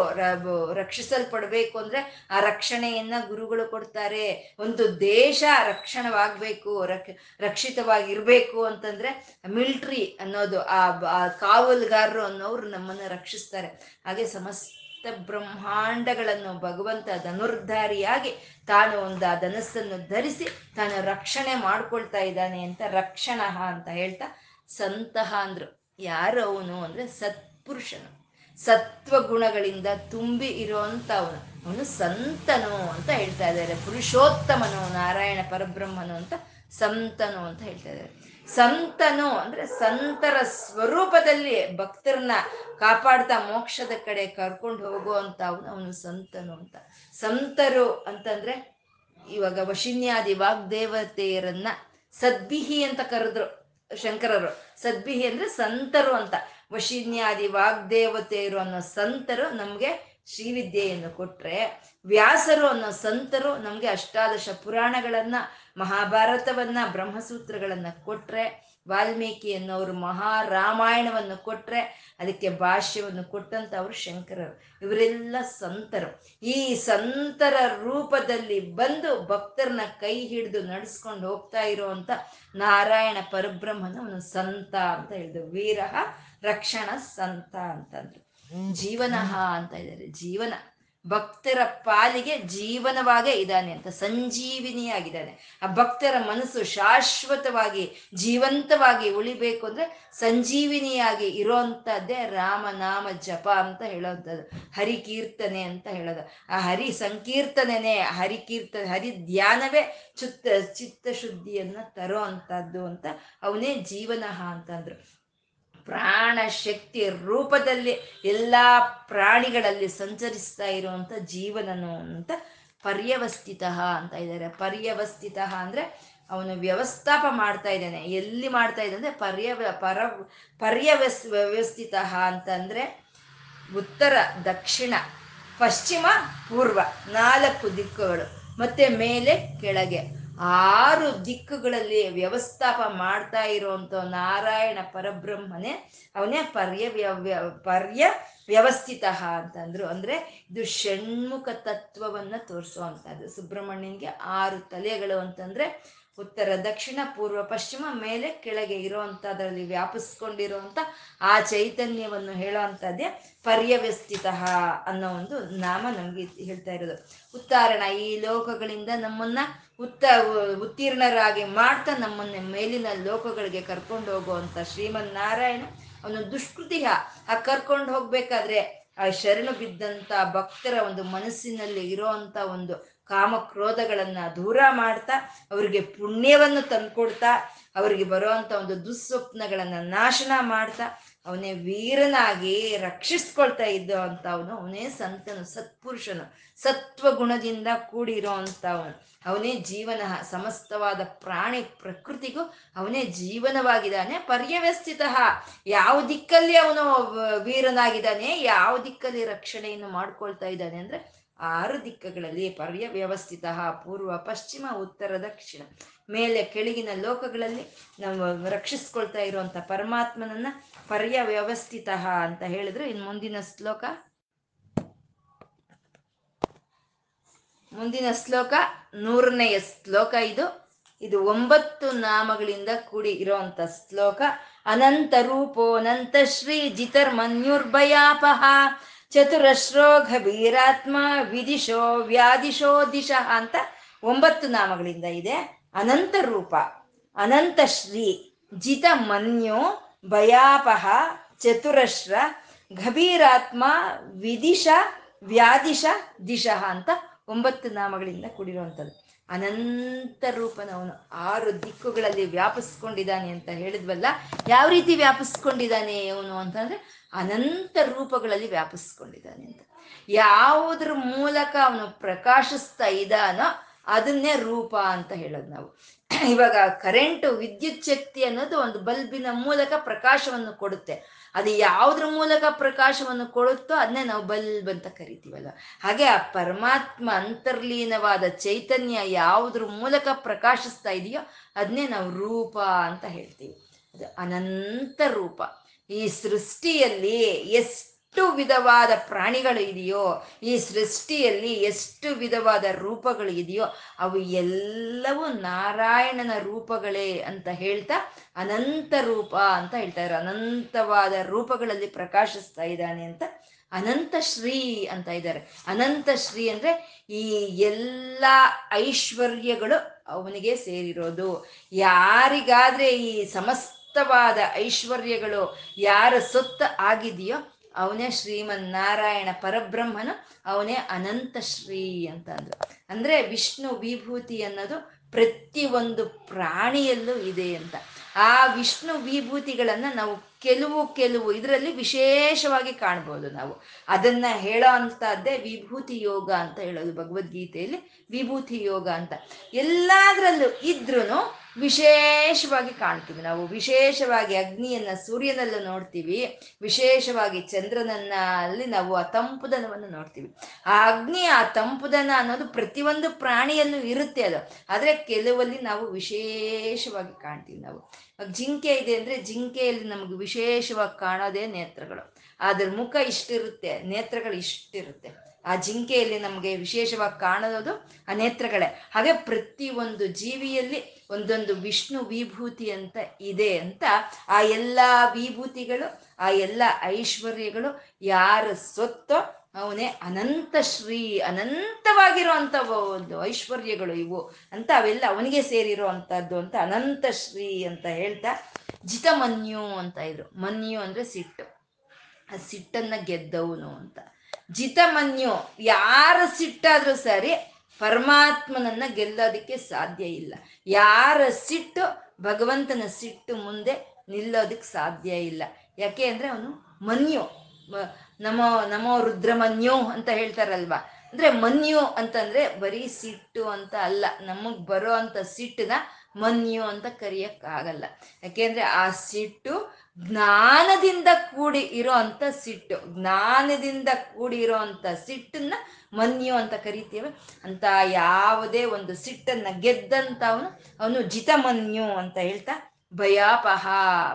A: ರಕ್ಷಿಸಲ್ಪಡ್ಬೇಕು ಅಂದ್ರೆ ಆ ರಕ್ಷಣೆಯನ್ನ ಗುರುಗಳು ಕೊಡ್ತಾರೆ. ಒಂದು ದೇಶ ರಕ್ಷಣವಾಗ್ಬೇಕು ರಕ್ ರಕ್ಷಿತವಾಗಿರ್ಬೇಕು ಅಂತಂದ್ರೆ ಮಿಲ್ಟ್ರಿ ಅನ್ನೋದು ಆ ಕಾವಲುಗಾರರು ಅನ್ನೋರು ನಮ್ಮನ್ನ ರಕ್ಷಿಸ್ತಾರೆ. ಹಾಗೆ ಸಮಸ್ತ ಬ್ರಹ್ಮಾಂಡಗಳನ್ನು ಭಗವಂತ ಧನುರ್ಧಾರಿಯಾಗಿ ತಾನು ಒಂದು ಆ ಧನಸ್ಸನ್ನು ಧರಿಸಿ ತಾನು ರಕ್ಷಣೆ ಮಾಡ್ಕೊಳ್ತಾ ಇದ್ದಾನೆ ಅಂತ ರಕ್ಷಣ ಅಂತ ಹೇಳ್ತಾ ಸಂತಹ ಅಂದ್ರು. ಯಾರು ಅವನು ಅಂದ್ರೆ ಸತ್ಪುರುಷನು. ಸತ್ವ ಗುಣಗಳಿಂದ ತುಂಬಿ ಇರುವಂತ ಅವನು ಅವನು ಸಂತನು ಅಂತ ಹೇಳ್ತಾ ಇದ್ದಾರೆ. ಪುರುಷೋತ್ತಮನು, ನಾರಾಯಣ ಪರಬ್ರಹ್ಮನು ಅಂತ ಸಂತನು ಅಂತ ಹೇಳ್ತಾ ಇದ್ದಾರೆ. ಸಂತನು ಅಂದ್ರೆ ಸಂತರ ಸ್ವರೂಪದಲ್ಲಿ ಭಕ್ತರನ್ನ ಕಾಪಾಡ್ತಾ ಮೋಕ್ಷದ ಕಡೆ ಕರ್ಕೊಂಡು ಹೋಗುವಂತ ಅವನು ಅವನು ಸಂತನು ಅಂತ. ಸಂತರು ಅಂತಂದ್ರೆ ಇವಾಗ ವಶಿನ್ಯಾದಿ ವಾಗ್ದೇವತೆಯರನ್ನ ಸದ್ಬಿಹಿ ಅಂತ ಕರೆದ್ರು ಶಂಕರರು. ಸದ್ಬಿಹಿ ಅಂದ್ರೆ ಸಂತರು ಅಂತ. ವಶಿನ್ಯಾದಿ ವಾಗ್ದೇವತೆಯರು ಅನ್ನೋ ಸಂತರು ನಮ್ಗೆ ಶ್ರೀವಿದ್ಯೆಯನ್ನು ಕೊಟ್ರೆ, ವ್ಯಾಸರು ಅನ್ನೋ ಸಂತರು ನಮ್ಗೆ ಅಷ್ಟಾದಶ ಪುರಾಣಗಳನ್ನ, ಮಹಾಭಾರತವನ್ನ, ಬ್ರಹ್ಮಸೂತ್ರಗಳನ್ನ ಕೊಟ್ರೆ ವಾಲ್ಮೀಕಿ ಅನ್ನೋರು ಮಹಾರಾಮಾಯಣವನ್ನು ಕೊಟ್ಟರೆ ಅದಕ್ಕೆ ಭಾಷ್ಯವನ್ನು ಕೊಟ್ಟಂತ ಅವರು ಶಂಕರರು. ಇವರೆಲ್ಲ ಸಂತರು. ಈ ಸಂತರ ರೂಪದಲ್ಲಿ ಬಂದು ಭಕ್ತರನ್ನ ಕೈ ಹಿಡಿದು ನಡೆಸ್ಕೊಂಡು ಹೋಗ್ತಾ ಇರುವಂತ ನಾರಾಯಣ ಪರಬ್ರಹ್ಮನ ಅವನು ಸಂತ ಅಂತ ಹೇಳಿದ್ರು. ವೀರಹ ರಕ್ಷಣ ಸಂತ ಅಂತಂದ್ರು. ಜೀವನಹ ಅಂತ ಇದ್ದಾರೆ. ಜೀವನ. ಭಕ್ತರ ಪಾಲಿಗೆ ಜೀವನವಾಗೇ ಇದ್ದಾನೆ ಅಂತ, ಸಂಜೀವಿನಿಯಾಗಿದ್ದಾನೆ. ಆ ಭಕ್ತರ ಮನಸ್ಸು ಶಾಶ್ವತವಾಗಿ, ಜೀವಂತವಾಗಿ ಉಳಿಬೇಕು ಅಂದ್ರೆ ಸಂಜೀವಿನಿಯಾಗಿ ಇರೋಂಥದ್ದೇ ರಾಮನಾಮ ಜಪ ಅಂತ ಹೇಳೋವಂಥದ್ದು ಹರಿಕೀರ್ತನೆ ಅಂತ ಹೇಳೋದು. ಆ ಹರಿ ಸಂಕೀರ್ತನೆನೇ ಹರಿಕೀರ್ತನೆ ಹರಿ ಧ್ಯಾನವೇ ಚಿತ್ತ ಶುದ್ಧಿಯನ್ನ ತರೋ ಅಂತದ್ದು ಅಂತ ಅವನೇ ಜೀವನಹ ಅಂತಂದ್ರು. ಪ್ರಾಣ ಶಕ್ತಿ ರೂಪದಲ್ಲಿ ಎಲ್ಲ ಪ್ರಾಣಿಗಳಲ್ಲಿ ಸಂಚರಿಸ್ತಾ ಇರುವಂಥ ಜೀವನನು ಅಂತ ಪರ್ಯವಸ್ಥಿತ ಅಂತ ಇದ್ದಾರೆ. ಪರ್ಯವಸ್ಥಿತ ಅಂದರೆ ಅವನು ವ್ಯವಸ್ಥಾಪ ಮಾಡ್ತಾ ಇದ್ದಾನೆ. ಎಲ್ಲಿ ಮಾಡ್ತಾ ಇದ್ದಾನೆ ಪರ್ಯವ ಪರ್ಯ ಪರ, ಪರ್ಯವಸ್, ವ್ಯವಸ್ಥಿತ ಅಂತಂದರೆ ಉತ್ತರ, ದಕ್ಷಿಣ, ಪಶ್ಚಿಮ, ಪೂರ್ವ ನಾಲ್ಕು ದಿಕ್ಕುಗಳು. ಮತ್ತೆ ಮೇಲೆ ಕೆಳಗೆ. ಆರು ದಿಕ್ಕುಗಳಲ್ಲಿ ವ್ಯವಸ್ಥಾಪ ಮಾಡ್ತಾ ಇರುವಂತ ನಾರಾಯಣ ಪರಬ್ರಹ್ಮನೇ ಅವನೇ ಪರ್ಯ ಪರ್ಯ ವ್ಯವಸ್ಥಿತ ಅಂತಂದ್ರು ಅಂದ್ರೆ ಇದು ಷಣ್ಮುಖ ತತ್ವವನ್ನ ತೋರಿಸುವಂಥದ್ದು ಸುಬ್ರಹ್ಮಣ್ಯನ್ಗೆ ಆರು ತಲೆಗಳು ಅಂತಂದ್ರೆ ಉತ್ತರ, ದಕ್ಷಿಣ, ಪೂರ್ವ, ಪಶ್ಚಿಮ, ಮೇಲೆ, ಕೆಳಗೆ ಇರುವಂತದ್ರಲ್ಲಿ ವ್ಯಾಪಿಸ್ಕೊಂಡಿರುವಂತ ಆ ಚೈತನ್ಯವನ್ನು ಹೇಳುವಂತದ್ದೇ ಪರ್ಯವ್ಯಸ್ಥಿತ ಅನ್ನೋ ಒಂದು ನಾಮ ನಮ್ಗೆ ಹೇಳ್ತಾ ಇರೋದು. ಉತ್ತಾರಣ, ಈ ಲೋಕಗಳಿಂದ ನಮ್ಮನ್ನ ಉತ್ತ ಉತ್ತೀರ್ಣರಾಗಿ ಮಾಡ್ತಾ ನಮ್ಮನ್ನ ಮೇಲಿನ ಲೋಕಗಳಿಗೆ ಕರ್ಕೊಂಡು ಹೋಗುವಂತ ಶ್ರೀಮನ್ ನಾರಾಯಣ ಅವನು ದುಷ್ಕೃತಿಯ ಆ ಕರ್ಕೊಂಡು ಹೋಗ್ಬೇಕಾದ್ರೆ ಆ ಶರಣು ಬಿದ್ದಂತ ಭಕ್ತರ ಒಂದು ಮನಸ್ಸಿನಲ್ಲಿ ಇರೋಂತ ಒಂದು ಕಾಮ ಕ್ರೋಧಗಳನ್ನ ದೂರ ಮಾಡ್ತಾ, ಅವರಿಗೆ ಪುಣ್ಯವನ್ನು ತಂದ್ಕೊಡ್ತಾ, ಅವರಿಗೆ ಬರುವಂತ ಒಂದು ದುಸ್ವಪ್ನಗಳನ್ನ ನಾಶನ ಮಾಡ್ತಾ ಅವನೇ ವೀರನಾಗಿ ರಕ್ಷಿಸ್ಕೊಳ್ತಾ ಇದ್ದ ಅಂತ ಅವನು ಅವನೇ ಸಂತನು, ಸತ್ಪುರುಷನು ಸತ್ವ ಗುಣದಿಂದ ಕೂಡಿರೋ ಅವನು ಅವನೇ ಜೀವನ, ಸಮಸ್ತವಾದ ಪ್ರಾಣಿ ಪ್ರಕೃತಿಗೂ ಅವನೇ ಜೀವನವಾಗಿದ್ದಾನೆ, ಪರ್ಯವಸ್ಥಿತ. ಯಾವ ದಿಕ್ಕಲ್ಲಿ ಅವನು ವೀರನಾಗಿದ್ದಾನೆ, ಯಾವ ದಿಕ್ಕಲ್ಲಿ ರಕ್ಷಣೆಯನ್ನು ಮಾಡ್ಕೊಳ್ತಾ ಇದ್ದಾನೆ ಅಂದ್ರೆ ಆರು ದಿಕ್ಕಗಳಲ್ಲಿ ಪರ್ಯವ್ಯವಸ್ಥಿತ ಪೂರ್ವ, ಪಶ್ಚಿಮ, ಉತ್ತರ, ದಕ್ಷಿಣ. ಮೇಲೆ, ಕೆಳಗಿನ ಲೋಕಗಳಲ್ಲಿ ನಾವು ರಕ್ಷಿಸ್ಕೊಳ್ತಾ ಇರುವಂತ ಪರಮಾತ್ಮನನ್ನ ಪರ್ಯವ್ಯವಸ್ಥಿತ ಅಂತ ಹೇಳಿದ್ರು. ಇನ್ನು ಮುಂದಿನ ಶ್ಲೋಕ? ಮುಂದಿನ ಶ್ಲೋಕ ನೂರನೆಯ ಶ್ಲೋಕ ಇದು. ಇದು ಒಂಬತ್ತು ನಾಮಗಳಿಂದ ಕೂಡಿ ಇರುವಂತ ಶ್ಲೋಕ. ಅನಂತ ರೂಪೋನಂತ ಶ್ರೀ ಜಿತರ್ಮನ್ಯುರ್ಭಯಾಪಹ ಚತುರಶ್ರೋ ಗಭೀರಾತ್ಮ ವಿದಿಶೋ ವ್ಯಾಧಿಶೋ ದಿಶ ಅಂತ ಒಂಬತ್ತು ನಾಮಗಳಿಂದ ಇದೆ. ಅನಂತ ರೂಪ, ಅನಂತ ಶ್ರೀ ಜಿತ ಮನ್ಯು ಭಯಾಪಹ, ಚತುರಶ್ರ, ಗಭೀರಾತ್ಮ, ವಿದಿಶ, ವ್ಯಾದಿಶ ದಿಶಃ ಅಂತ ಒಂಬತ್ತು ನಾಮಗಳಿಂದ ಕೂಡಿರುವಂಥದ್ದು. ಅನಂತ ರೂಪನವನು ಆರು ದಿಕ್ಕುಗಳಲ್ಲಿ ವ್ಯಾಪಿಸ್ಕೊಂಡಿದ್ದಾನೆ ಅಂತ ಹೇಳಿದ್ವಲ್ಲ, ಯಾವ ರೀತಿ ವ್ಯಾಪಿಸ್ಕೊಂಡಿದ್ದಾನೆ ಅವನು ಅಂತಂದ್ರೆ ಅನಂತ ರೂಪಗಳಲ್ಲಿ ವ್ಯಾಪಿಸ್ಕೊಂಡಿದ್ದಾನೆ ಅಂತ. ಯಾವುದ್ರ ಮೂಲಕ ಅವನು ಪ್ರಕಾಶಿಸ್ತಾ ಇದ್ದಾನೋ ಅದನ್ನೇ ರೂಪ ಅಂತ ಹೇಳೋದು ನಾವು. *coughs* ಇವಾಗ ಕರೆಂಟ್ ವಿದ್ಯುತ್ ಶಕ್ತಿ ಅನ್ನೋದು ಒಂದು ಬಲ್ಬಿನ ಮೂಲಕ ಪ್ರಕಾಶವನ್ನು ಕೊಡುತ್ತೆ. ಅದು ಯಾವುದ್ರ ಮೂಲಕ ಪ್ರಕಾಶವನ್ನು ಕೊಡುತ್ತೋ ಅದನ್ನೇ ನಾವು ಬಲ್ಬ್ ಅಂತ ಕರಿತೀವಲ್ಲ. ಹಾಗೆ ಆ ಪರಮಾತ್ಮ ಅಂತರ್ಲೀನವಾದ ಚೈತನ್ಯ ಯಾವುದ್ರ ಮೂಲಕ ಪ್ರಕಾಶಿಸ್ತಾ ಇದೆಯೋ ಅದನ್ನೇ ನಾವು ರೂಪ ಅಂತ ಹೇಳ್ತೀವಿ. ಅದು ಅನಂತ ರೂಪ. ಈ ಸೃಷ್ಟಿಯಲ್ಲಿ ಎಷ್ಟು ವಿಧವಾದ ಪ್ರಾಣಿಗಳು ಇದೆಯೋ ಈ ಸೃಷ್ಟಿಯಲ್ಲಿ ಎಷ್ಟು ವಿಧವಾದ ರೂಪಗಳು ಇದೆಯೋ ಅವು ಎಲ್ಲವೂ ನಾರಾಯಣನ ರೂಪಗಳೇ ಅಂತ ಹೇಳ್ತಾ ಅನಂತ ರೂಪ ಅಂತ ಹೇಳ್ತಾರೆ ಅನಂತವಾದ ರೂಪಗಳಲ್ಲಿ ಪ್ರಕಾಶಿಸ್ತಾ ಇದ್ದಾನೆ ಅಂತ ಅನಂತ ಶ್ರೀ ಅಂತ ಇದ್ದಾರೆ. ಅನಂತ ಶ್ರೀ ಅಂದ್ರೆ ಈ ಎಲ್ಲ ಐಶ್ವರ್ಯಗಳು ಅವನಿಗೆ ಸೇರಿರೋದು. ಯಾರಿಗಾದ್ರೆ ಈ ಸಮಸ್ತವಾದ ಐಶ್ವರ್ಯಗಳು ಯಾರ ಸೊತ್ತ ಆಗಿದೆಯೋ ಅವನೇ ಶ್ರೀಮನ್ನಾರಾಯಣ ಪರಬ್ರಹ್ಮನು, ಅವನೇ ಅನಂತ ಶ್ರೀ ಅಂತ ಅಂದ್ರು ಅಂದ್ರೆ ವಿಷ್ಣು ವಿಭೂತಿ ಅನ್ನೋದು ಪ್ರತಿ ಒಂದು ಪ್ರಾಣಿಯಲ್ಲೂ ಇದೆ ಅಂತ. ಆ ವಿಷ್ಣು ವಿಭೂತಿಗಳನ್ನ ನಾವು ಕೆಲವು ಕೆಲವು ಇದರಲ್ಲಿ ವಿಶೇಷವಾಗಿ ಕಾಣ್ಬೋದು ನಾವು. ಅದನ್ನ ಹೇಳೋ ಅಂತದ್ದೇ ವಿಭೂತಿ ಯೋಗ ಅಂತ ಹೇಳೋದು ಭಗವದ್ಗೀತೆಯಲ್ಲಿ, ವಿಭೂತಿ ಯೋಗ ಅಂತ. ಎಲ್ಲದರಲ್ಲೂ ಇದ್ರೂ ವಿಶೇಷವಾಗಿ ಕಾಣ್ತೀವಿ. ನಾವು ವಿಶೇಷವಾಗಿ ಅಗ್ನಿಯನ್ನ ಸೂರ್ಯನಲ್ಲೂ ನೋಡ್ತೀವಿ. ವಿಶೇಷವಾಗಿ ಚಂದ್ರನನ್ನ ಅಲ್ಲಿ ನಾವು ಆ ತಂಪುದನವನ್ನು ನೋಡ್ತೀವಿ. ಆ ಅಗ್ನಿ, ಆ ತಂಪುದನ ಅನ್ನೋದು ಪ್ರತಿಯೊಂದು ಪ್ರಾಣಿಯಲ್ಲೂ ಇರುತ್ತೆ ಅದು. ಆದರೆ ಕೆಲವಲ್ಲಿ ನಾವು ವಿಶೇಷವಾಗಿ ಕಾಣ್ತೀವಿ ನಾವು. ಜಿಂಕೆ ಇದೆ ಅಂದ್ರೆ ಜಿಂಕೆಯಲ್ಲಿ ನಮಗೆ ವಿಶೇಷವಾಗಿ ಕಾಣೋದೇ ನೇತ್ರಗಳು. ಅದ್ರ ಮುಖ ಇಷ್ಟಿರುತ್ತೆ, ನೇತ್ರಗಳು ಇಷ್ಟಿರುತ್ತೆ. ಆ ಜಿಂಕೆಯಲ್ಲಿ ನಮಗೆ ವಿಶೇಷವಾಗಿ ಕಾಣೋದು ಆ ನೇತ್ರಗಳೇ. ಹಾಗೆ ಪ್ರತಿ ಒಂದು ಜೀವಿಯಲ್ಲಿ ಒಂದೊಂದು ವಿಷ್ಣು ವಿಭೂತಿ ಅಂತ ಇದೆ ಅಂತ ಆ ಎಲ್ಲ ವಿಭೂತಿಗಳು, ಆ ಎಲ್ಲ ಐಶ್ವರ್ಯಗಳು ಯಾರ ಸ್ವತ್ತೋ ಅವನೇ ಅನಂತ ಶ್ರೀ ಅನಂತವಾಗಿರುವಂತ ಒಂದು ಐಶ್ವರ್ಯಗಳು ಇವು ಅಂತ ಅವೆಲ್ಲ ಅವನಿಗೆ ಸೇರಿರೋ ಅಂತ ಅನಂತ ಶ್ರೀ ಅಂತ ಹೇಳ್ತಾ ಜಿತಮನ್ಯು ಅಂತ ಇದ್ರು. ಮನ್ಯು ಅಂದ್ರೆ ಸಿಟ್ಟು. ಆ ಸಿಟ್ಟನ್ನ ಗೆದ್ದವನು ಅಂತ. ಜಿತಮನ್ಯು ಯಾರ ಸಿಟ್ಟಾದ್ರೂ ಸರಿ ಪರಮಾತ್ಮನನ್ನ ಗೆಲ್ಲೋದಕ್ಕೆ ಸಾಧ್ಯ ಇಲ್ಲ. ಯಾರ ಸಿಟ್ಟು ಭಗವಂತನ ಸಿಟ್ಟು ಮುಂದೆ ನಿಲ್ಲೋದಕ್ಕೆ ಸಾಧ್ಯ ಇಲ್ಲ. ಯಾಕೆ ಅಂದ್ರೆ ಅವನು ಮನ್ಯು. ನಮೋ ನಮೋ ರುದ್ರಮನ್ಯು ಅಂತ ಹೇಳ್ತಾರಲ್ವಾ? ಅಂದ್ರೆ ಮನ್ಯು ಅಂತಂದ್ರೆ ಬರೀ ಸಿಟ್ಟು ಅಂತ ಅಲ್ಲ, ನಮಗ್ ಬರೋ ಅಂತ ಸಿಟ್ಟನ್ನ ಮನ್ಯು ಅಂತ ಕರಿಯಕ್ಕಾಗಲ್ಲ. ಯಾಕೆಂದ್ರೆ ಆ ಸಿಟ್ಟು ಜ್ಞಾನದಿಂದ ಕೂಡಿ ಇರೋ ಅಂತ ಸಿಟ್ಟು. ಜ್ಞಾನದಿಂದ ಕೂಡಿ ಇರೋ ಅಂತ ಸಿಟ್ಟನ್ನ ಮನ್ಯು ಅಂತ ಕರಿತೇವೆ. ಅಂತ ಯಾವುದೇ ಒಂದು ಸಿಟ್ಟನ್ನ ಗೆದ್ದಂತ ಅವನು ಅವನು ಜಿತಮನ್ಯು ಅಂತ ಹೇಳ್ತಾ ಭಯಾಪಹ,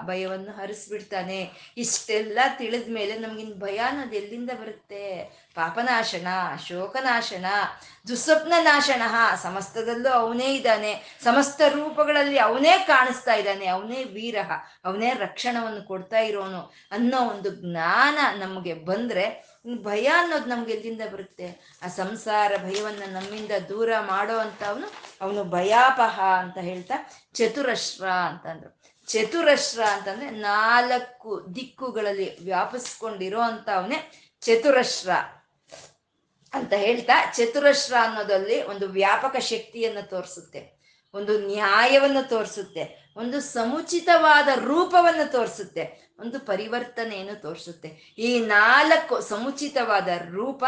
A: ಭಯವನ್ನು ಹರಿಸ್ಬಿಡ್ತಾನೆ. ಇಷ್ಟೆಲ್ಲ ತಿಳಿದ ಮೇಲೆ ನಮ್ಗಿನ್ ಭಯ ಅನ್ನೋದು ಎಲ್ಲಿಂದ ಬರುತ್ತೆ? ಪಾಪನಾಶನ, ಶೋಕನಾಶನ ದುಸ್ವಪ್ನ ನಾಶನ ಸಮಸ್ತದಲ್ಲೂ ಅವನೇ ಇದ್ದಾನೆ. ಸಮಸ್ತ ರೂಪಗಳಲ್ಲಿ ಅವನೇ ಕಾಣಿಸ್ತಾ ಇದ್ದಾನೆ. ಅವನೇ ವೀರಹ, ಅವನೇ ರಕ್ಷಣವನ್ನು ಕೊಡ್ತಾ ಇರೋನು ಅನ್ನೋ ಒಂದು ಜ್ಞಾನ ನಮಗೆ ಬಂದ್ರೆ ಭಯ ಅನ್ನೋದು ನಮ್ಗೆ ಎಲ್ಲಿಂದ ಬರುತ್ತೆ? ಆ ಸಂಸಾರ ಭಯವನ್ನ ನಮ್ಮಿಂದ ದೂರ ಮಾಡೋ ಅಂತ ಅವನು ಅವನು ಭಯಾಪಹ ಅಂತ ಹೇಳ್ತಾ ಚತುರಶ್ರ ಅಂತಂದ್ರು. ಚತುರಶ್ರ ಅಂತಂದ್ರೆ ನಾಲ್ಕು ದಿಕ್ಕುಗಳಲ್ಲಿ ವ್ಯಾಪಿಸ್ಕೊಂಡಿರೋ ಅಂತ ಚತುರಶ್ರ ಅಂತ ಹೇಳ್ತಾ ಚತುರಶ್ರ ಅನ್ನೋದಲ್ಲಿ ಒಂದು ವ್ಯಾಪಕ ಶಕ್ತಿಯನ್ನು ತೋರಿಸುತ್ತೆ. ಒಂದು ನ್ಯಾಯವನ್ನು ತೋರಿಸುತ್ತೆ. ಒಂದು ಸಮುಚಿತವಾದ ರೂಪವನ್ನು ತೋರಿಸುತ್ತೆ, ಒಂದು ಪರಿವರ್ತನೆಯನ್ನು ತೋರಿಸುತ್ತೆ. ಈ ನಾಲ್ಕು ಸಮುಚಿತವಾದ ರೂಪ,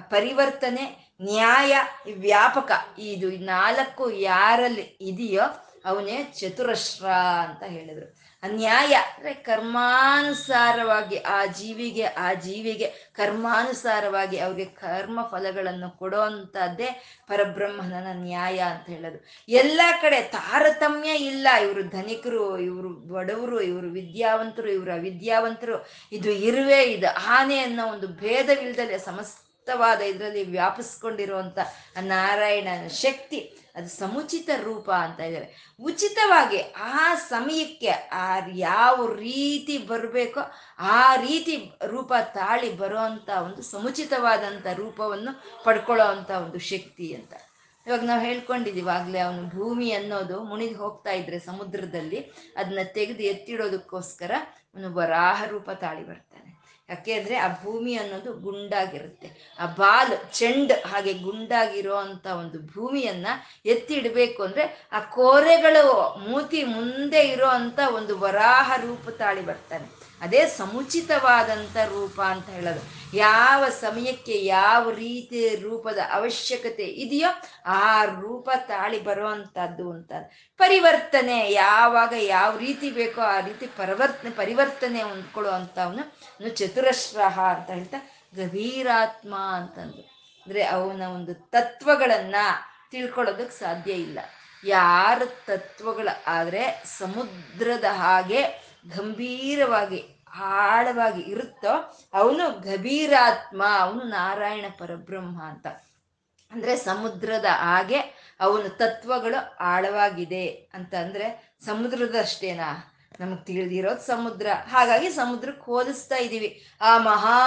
A: ಪರಿವರ್ತನೆ, ನ್ಯಾಯ, ವ್ಯಾಪಕ, ಇದು ನಾಲ್ಕು ಯಾರಲ್ಲಿ ಇದೆಯೋ ಅವನೇ ಚತುರಶ್ರ ಅಂತ ಹೇಳಿದ್ರು. ನ್ಯಾಯ ಅಂದ್ರೆ ಕರ್ಮಾನುಸಾರವಾಗಿ ಆ ಜೀವಿಗೆ ಆ ಜೀವಿಗೆ ಕರ್ಮಾನುಸಾರವಾಗಿ ಅವ್ರಿಗೆ ಕರ್ಮ ಫಲಗಳನ್ನು ಕೊಡೋ ಅಂತದ್ದೇ ಪರಬ್ರಹ್ಮನ ನ್ಯಾಯ ಅಂತ ಹೇಳೋದು. ಎಲ್ಲ ಕಡೆ ತಾರತಮ್ಯ ಇಲ್ಲ. ಇವರು ಧನಿಕರು, ಇವರು ಬಡವರು, ಇವರು ವಿದ್ಯಾವಂತರು, ಇವರು ಅವಿದ್ಯಾವಂತರು. ಇದು ಇರುವೆ ಇದು. ಆನೆ ಅನ್ನೋ ಒಂದು ಭೇದವಿಲ್ದಲೆ ಸಮಸ್ತವಾದ ಇದರಲ್ಲಿ ವ್ಯಾಪಿಸ್ಕೊಂಡಿರುವಂತ ನಾರಾಯಣನ ಶಕ್ತಿ. ಅದು ಸಮುಚಿತ ರೂಪ ಅಂತ ಇದ್ದಾರೆ. ಉಚಿತವಾಗಿ ಆ ಸಮಯಕ್ಕೆ ಆ ಯಾವ ರೀತಿ ಬರಬೇಕೋ ಆ ರೀತಿ ರೂಪ ತಾಳಿ ಬರೋ ಒಂದು ಸಮುಚಿತವಾದಂಥ ರೂಪವನ್ನು ಪಡ್ಕೊಳ್ಳೋ ಒಂದು ಶಕ್ತಿ ಅಂತ. ಇವಾಗ ನಾವು ಹೇಳ್ಕೊಂಡಿದ್ದೀವಿ, ಆಗ್ಲೇ ಅವನು ಭೂಮಿ ಅನ್ನೋದು ಮುಣಿದು ಹೋಗ್ತಾ ಇದ್ರೆ ಸಮುದ್ರದಲ್ಲಿ ಅದನ್ನ ತೆಗೆದು ಎತ್ತಿಡೋದಕ್ಕೋಸ್ಕರ ಅವನು ವರಾಹ ರೂಪ ತಾಳಿ ಬರ್ತಾನೆ. ಯಾಕೆ ಅಂದರೆ ಆ ಭೂಮಿ ಅನ್ನೋದು ಗುಂಡಾಗಿರುತ್ತೆ. ಆ ಬಾಲ್, ಚೆಂಡ್ ಹಾಗೆ ಗುಂಡಾಗಿರೋ ಅಂತ ಒಂದು ಭೂಮಿಯನ್ನ ಎತ್ತಿ ಇಡಬೇಕು ಅಂದ್ರೆ ಆ ಕೋರೆಗಳು ಮೂತಿ ಮುಂದೆ ಇರೋ ಅಂತ ಒಂದು ವರಾಹ ರೂಪ ತಾಳಿ ಬರ್ತಾನೆ. ಅದೇ ಸಮುಚಿತವಾದಂಥ ರೂಪ ಅಂತ ಹೇಳೋದು. ಯಾವ ಸಮಯಕ್ಕೆ ಯಾವ ರೀತಿ ರೂಪದ ಅವಶ್ಯಕತೆ ಇದೆಯೋ ಆ ರೂಪ ತಾಳಿ ಬರುವಂಥದ್ದು ಅಂತ. ಪರಿವರ್ತನೆ, ಯಾವಾಗ ಯಾವ ರೀತಿ ಬೇಕೋ ಆ ರೀತಿ ಪರಿವರ್ತನೆ ಪರಿವರ್ತನೆ ಹೊಂದ್ಕೊಳ್ಳೋ ಅಂತವನು ಚತುರಶ್ರಹ ಅಂತ ಹೇಳ್ತಾ ಗಭೀರಾತ್ಮ ಅಂತಂದು ಅಂದರೆ ಅವನ ಒಂದು ತತ್ವಗಳನ್ನ ತಿಳ್ಕೊಳ್ಳೋದಕ್ಕೆ ಸಾಧ್ಯ ಇಲ್ಲ. ಯಾರ ತತ್ವಗಳ ಆದರೆ ಸಮುದ್ರದ ಹಾಗೆ ಗಂಭೀರವಾಗಿ, ಆಳವಾಗಿ ಇರುತ್ತೋ ಅವನು ಗಭೀರಾತ್ಮ, ಅವನು ನಾರಾಯಣ ಪರಬ್ರಹ್ಮ ಅಂತ. ಅಂದ್ರೆ ಸಮುದ್ರದ ಹಾಗೆ ಅವನ ತತ್ವಗಳು ಆಳವಾಗಿದೆ ಅಂತ ಅಂದ್ರೆ ಸಮುದ್ರದಷ್ಟೇನಾ? ನಮಗೆ ತಿಳಿದಿರೋದು ಸಮುದ್ರ. ಹಾಗಾಗಿ ಸಮುದ್ರಕ್ಕೆ ಹೋಲಿಸ್ತಾ ಇದ್ದೀವಿ ಆ ಮಹಾ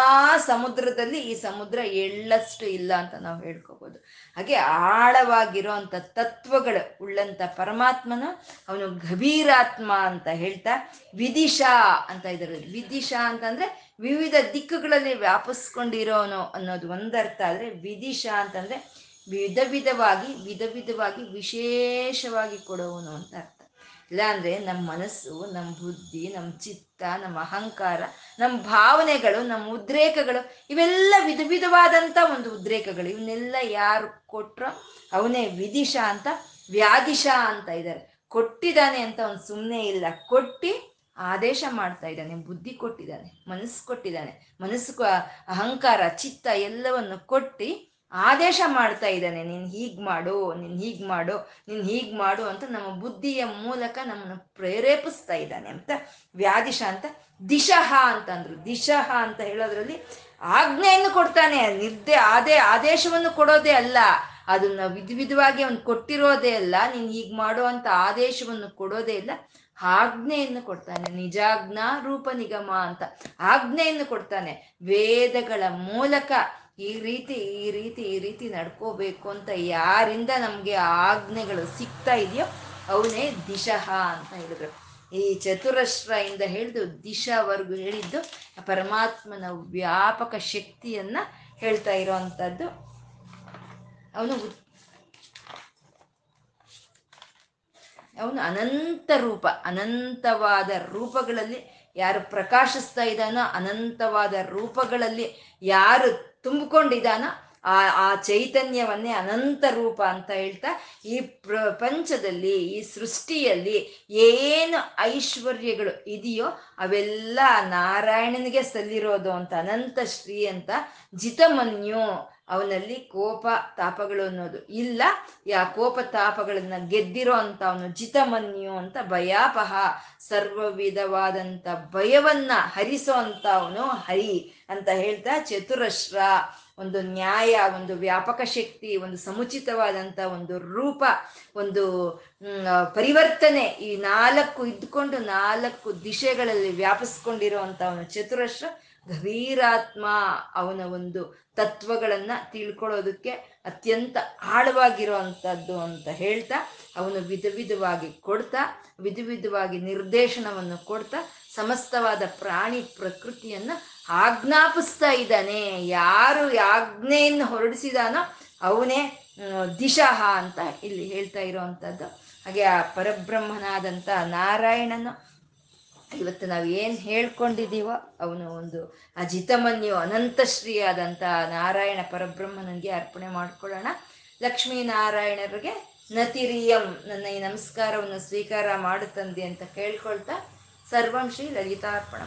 A: ಸಮುದ್ರದಲ್ಲಿ ಈ ಸಮುದ್ರ ಎಳ್ಳಷ್ಟು ಇಲ್ಲ ಅಂತ ನಾವು ಹೇಳ್ಕೋಬೋದು. ಹಾಗೆ ಆಳವಾಗಿರೋ ಅಂತ ತತ್ವಗಳು ಉಳ್ಳಂತ ಪರಮಾತ್ಮನ ಅವನು ಗಭೀರಾತ್ಮ ಅಂತ ಹೇಳ್ತಾ ವಿದಿಶಾ ಅಂತ ಇದ್ದಾರೆ ವಿದಿಶಾ ಅಂತಂದ್ರೆ ವಿವಿಧ ದಿಕ್ಕುಗಳಲ್ಲಿ ವ್ಯಾಪಿಸ್ಕೊಂಡಿರೋನು ಅನ್ನೋದು ಒಂದರ್ಥ ಆದ್ರೆ ವಿದಿಶಾ ಅಂತಂದ್ರೆ ವಿಧ ವಿಧವಾಗಿ ವಿಧ ವಿಧವಾಗಿ ವಿಶೇಷವಾಗಿ ಕೊಡೋವನು ಅಂತ ಇಲ್ಲಾಂದ್ರೆ ನಮ್ಮ ಮನಸ್ಸು ನಮ್ಮ ಬುದ್ಧಿ ನಮ್ಮ ಚಿತ್ತ ನಮ್ಮ ಅಹಂಕಾರ ನಮ್ಮ ಭಾವನೆಗಳು ನಮ್ಮ ಉದ್ರೇಕಗಳು ಇವೆಲ್ಲ ವಿಧ ವಿಧವಾದಂಥ ಒಂದು ಉದ್ರೇಕಗಳು. ಇವನ್ನೆಲ್ಲ ಯಾರು ಕೊಟ್ರೋ ಅವನೇ ವಿದಿಶ ಅಂತ, ವ್ಯಾಧಿಶ ಅಂತ ಇದ್ದಾರೆ. ಕೊಟ್ಟಿದ್ದಾನೆ ಅಂತ ಅವ್ನು ಸುಮ್ಮನೆ ಇಲ್ಲ. ಕೊಟ್ಟು ಆದೇಶ ಮಾಡ್ತಾ ಇದ್ದಾನೆ. ಬುದ್ಧಿ ಕೊಟ್ಟಿದ್ದಾನೆ. ಮನಸ್ಸು ಕೊಟ್ಟಿದ್ದಾನೆ. ಮನಸ್ಸು ಅಹಂಕಾರ, ಚಿತ್ತ ಎಲ್ಲವನ್ನು ಕೊಟ್ಟಿ ಆದೇಶ ಮಾಡ್ತಾ ಇದ್ದಾನೆ, ನೀನ್ ಹೀಗ್ ಮಾಡು, ನೀನ್ ಹೀಗ್ ಮಾಡು, ನೀನ್ ಹೀಗ್ ಮಾಡು ಅಂತ ನಮ್ಮ ಬುದ್ಧಿಯ ಮೂಲಕ ನಮ್ಮನ್ನು ಪ್ರೇರೇಪಿಸ್ತಾ ಇದ್ದಾನೆ ಅಂತ ವ್ಯಾಧಿಶ ಅಂತ ದಿಶಃ ಅಂತಂದ್ರು. ದಿಶಃ ಅಂತ ಹೇಳೋದ್ರಲ್ಲಿ ಆಜ್ಞೆಯನ್ನು ಕೊಡ್ತಾನೆ. ನಿರ್ದೇ ಆದೇ ಆದೇಶವನ್ನು ಕೊಡೋದೇ ಅಲ್ಲ. ಅದನ್ನ ವಿಧ ವಿಧವಾಗಿ ಅವನು ಕೊಟ್ಟಿರೋದೇ ಅಲ್ಲ. ನೀನ್ ಹೀಗ್ ಮಾಡೋ ಅಂತ ಆದೇಶವನ್ನು ಕೊಡೋದೇ ಇಲ್ಲ. ಆಜ್ಞೆಯನ್ನು ಕೊಡ್ತಾನೆ. ನಿಜಾಜ್ಞಾ ರೂಪ ನಿಗಮ ಅಂತ ಆಜ್ಞೆಯನ್ನು ಕೊಡ್ತಾನೆ. ವೇದಗಳ ಮೂಲಕ ಈ ರೀತಿ ಈ ರೀತಿ ಈ ರೀತಿ ನಡ್ಕೋಬೇಕು ಅಂತ ಯಾರಿಂದ ನಮ್ಗೆ ಆಜ್ಞೆಗಳು ಸಿಗ್ತಾ ಇದೆಯೋ ಅವನೇ ದಿಶಃ ಅಂತ ಹೇಳಿದ್ರು. ಈ ಚತುರಶ್ರ ಇಂದ ಹಿಡಿದು ದಿಶಾವರೆಗೂ ಹೇಳಿದ್ದು ಪರಮಾತ್ಮನ ವ್ಯಾಪಕ ಶಕ್ತಿಯನ್ನ ಹೇಳ್ತಾ ಇರೋವಂಥದ್ದು ಅವನು ಅವನು ಅನಂತ ರೂಪ, ಅನಂತವಾದ ರೂಪಗಳಲ್ಲಿ ಯಾರು ಪ್ರಕಾಶಿಸ್ತಾ ಇದ್ದಾನೋ ಅನಂತವಾದ ರೂಪಗಳಲ್ಲಿ ಯಾರು ತುಂಬಿಕೊಂಡಿದ್ದಾನೋ. ಆ ಆ ಚೈತನ್ಯವನ್ನೇ ಅನಂತ ರೂಪ ಅಂತ ಹೇಳ್ತಾ ಈ ಪ್ರಪಂಚದಲ್ಲಿ, ಈ ಸೃಷ್ಟಿಯಲ್ಲಿ ಏನು ಐಶ್ವರ್ಯಗಳು ಇದೆಯೋ ಅವೆಲ್ಲ ನಾರಾಯಣನಿಗೆ ಸಲ್ಲಿರೋದು ಅಂತ, ಅನಂತ ಶ್ರೀ ಅಂತ ಜಿತಮನ್ಯು ಅವನಲ್ಲಿ ಕೋಪ ತಾಪಗಳು ಅನ್ನೋದು. ಇಲ್ಲ, ಯಾ ಕೋಪ ತಾಪಗಳನ್ನ ಗೆದ್ದಿರೋ ಅಂತ ಅವನು ಜಿತಮನ್ಯು ಅಂತ ಭಯಾಪಹ ಸರ್ವ ವಿಧವಾದಂಥ ಭಯವನ್ನ ಹರಿಸೋ ಅಂತ ಅವನು ಹರಿ. ಅಂತ ಹೇಳ್ತಾ ಚತುರಶ್ರ, ಒಂದು ನ್ಯಾಯ, ಒಂದು ವ್ಯಾಪಕ ಶಕ್ತಿ, ಒಂದು ಸಮುಚಿತವಾದಂಥ ಒಂದು ರೂಪ, ಒಂದು ಪರಿವರ್ತನೆ ಈ ನಾಲ್ಕು ಇದ್ಕೊಂಡು ನಾಲ್ಕು ದಿಶೆಗಳಲ್ಲಿ ವ್ಯಾಪಿಸ್ಕೊಂಡಿರುವಂಥ ಅವನು ಚತುರಶ್ರ, ಗಭೀರಾತ್ಮ ಅವನ ಒಂದು ತತ್ವಗಳನ್ನ ತಿಳ್ಕೊಳ್ಳೋದಕ್ಕೆ ಅತ್ಯಂತ ಆಳವಾಗಿರೋ ಅಂಥದ್ದು ಅಂತ ಹೇಳ್ತಾ ಅವನು ವಿಧ ವಿಧವಾಗಿ ಕೊಡ್ತಾ, ವಿಧ ವಿಧವಾಗಿ ನಿರ್ದೇಶನವನ್ನು ಕೊಡ್ತಾ, ಸಮಸ್ತವಾದ ಪ್ರಾಣಿ ಪ್ರಕೃತಿಯನ್ನ ಆಜ್ಞಾಪಿಸ್ತಾ ಇದ್ದಾನೆ. ಯಾರು ಆಜ್ಞೆಯನ್ನು ಹೊರಡಿಸಿದಾನೋ ಅವನೇ ದಿಶಾಹ ಅಂತ ಇಲ್ಲಿ ಹೇಳ್ತಾ ಇರೋವಂಥದ್ದು. ಹಾಗೆ ಆ ಪರಬ್ರಹ್ಮನಾದಂಥ ನಾರಾಯಣನು, ಇವತ್ತು ನಾವು ಏನು ಹೇಳ್ಕೊಂಡಿದ್ದೀವೋ ಅವನು ಒಂದು ಅಜಿತಮನ್ಯು, ಅನಂತಶ್ರೀಯಾದಂಥ ನಾರಾಯಣ ಪರಬ್ರಹ್ಮನಿಗೆ ಅರ್ಪಣೆ ಮಾಡ್ಕೊಳ್ಳೋಣ. ಲಕ್ಷ್ಮೀನಾರಾಯಣರಿಗೆ, ನತಿರಿಯಂ, ನನ್ನ ಈ ನಮಸ್ಕಾರವನ್ನು ಸ್ವೀಕಾರ ಮಾಡುತ್ತಂದೆ ಅಂತ ಕೇಳ್ಕೊಳ್ತಾ ಸರ್ವಂ ಶ್ರೀ ಲಲಿತಾರ್ಪಣ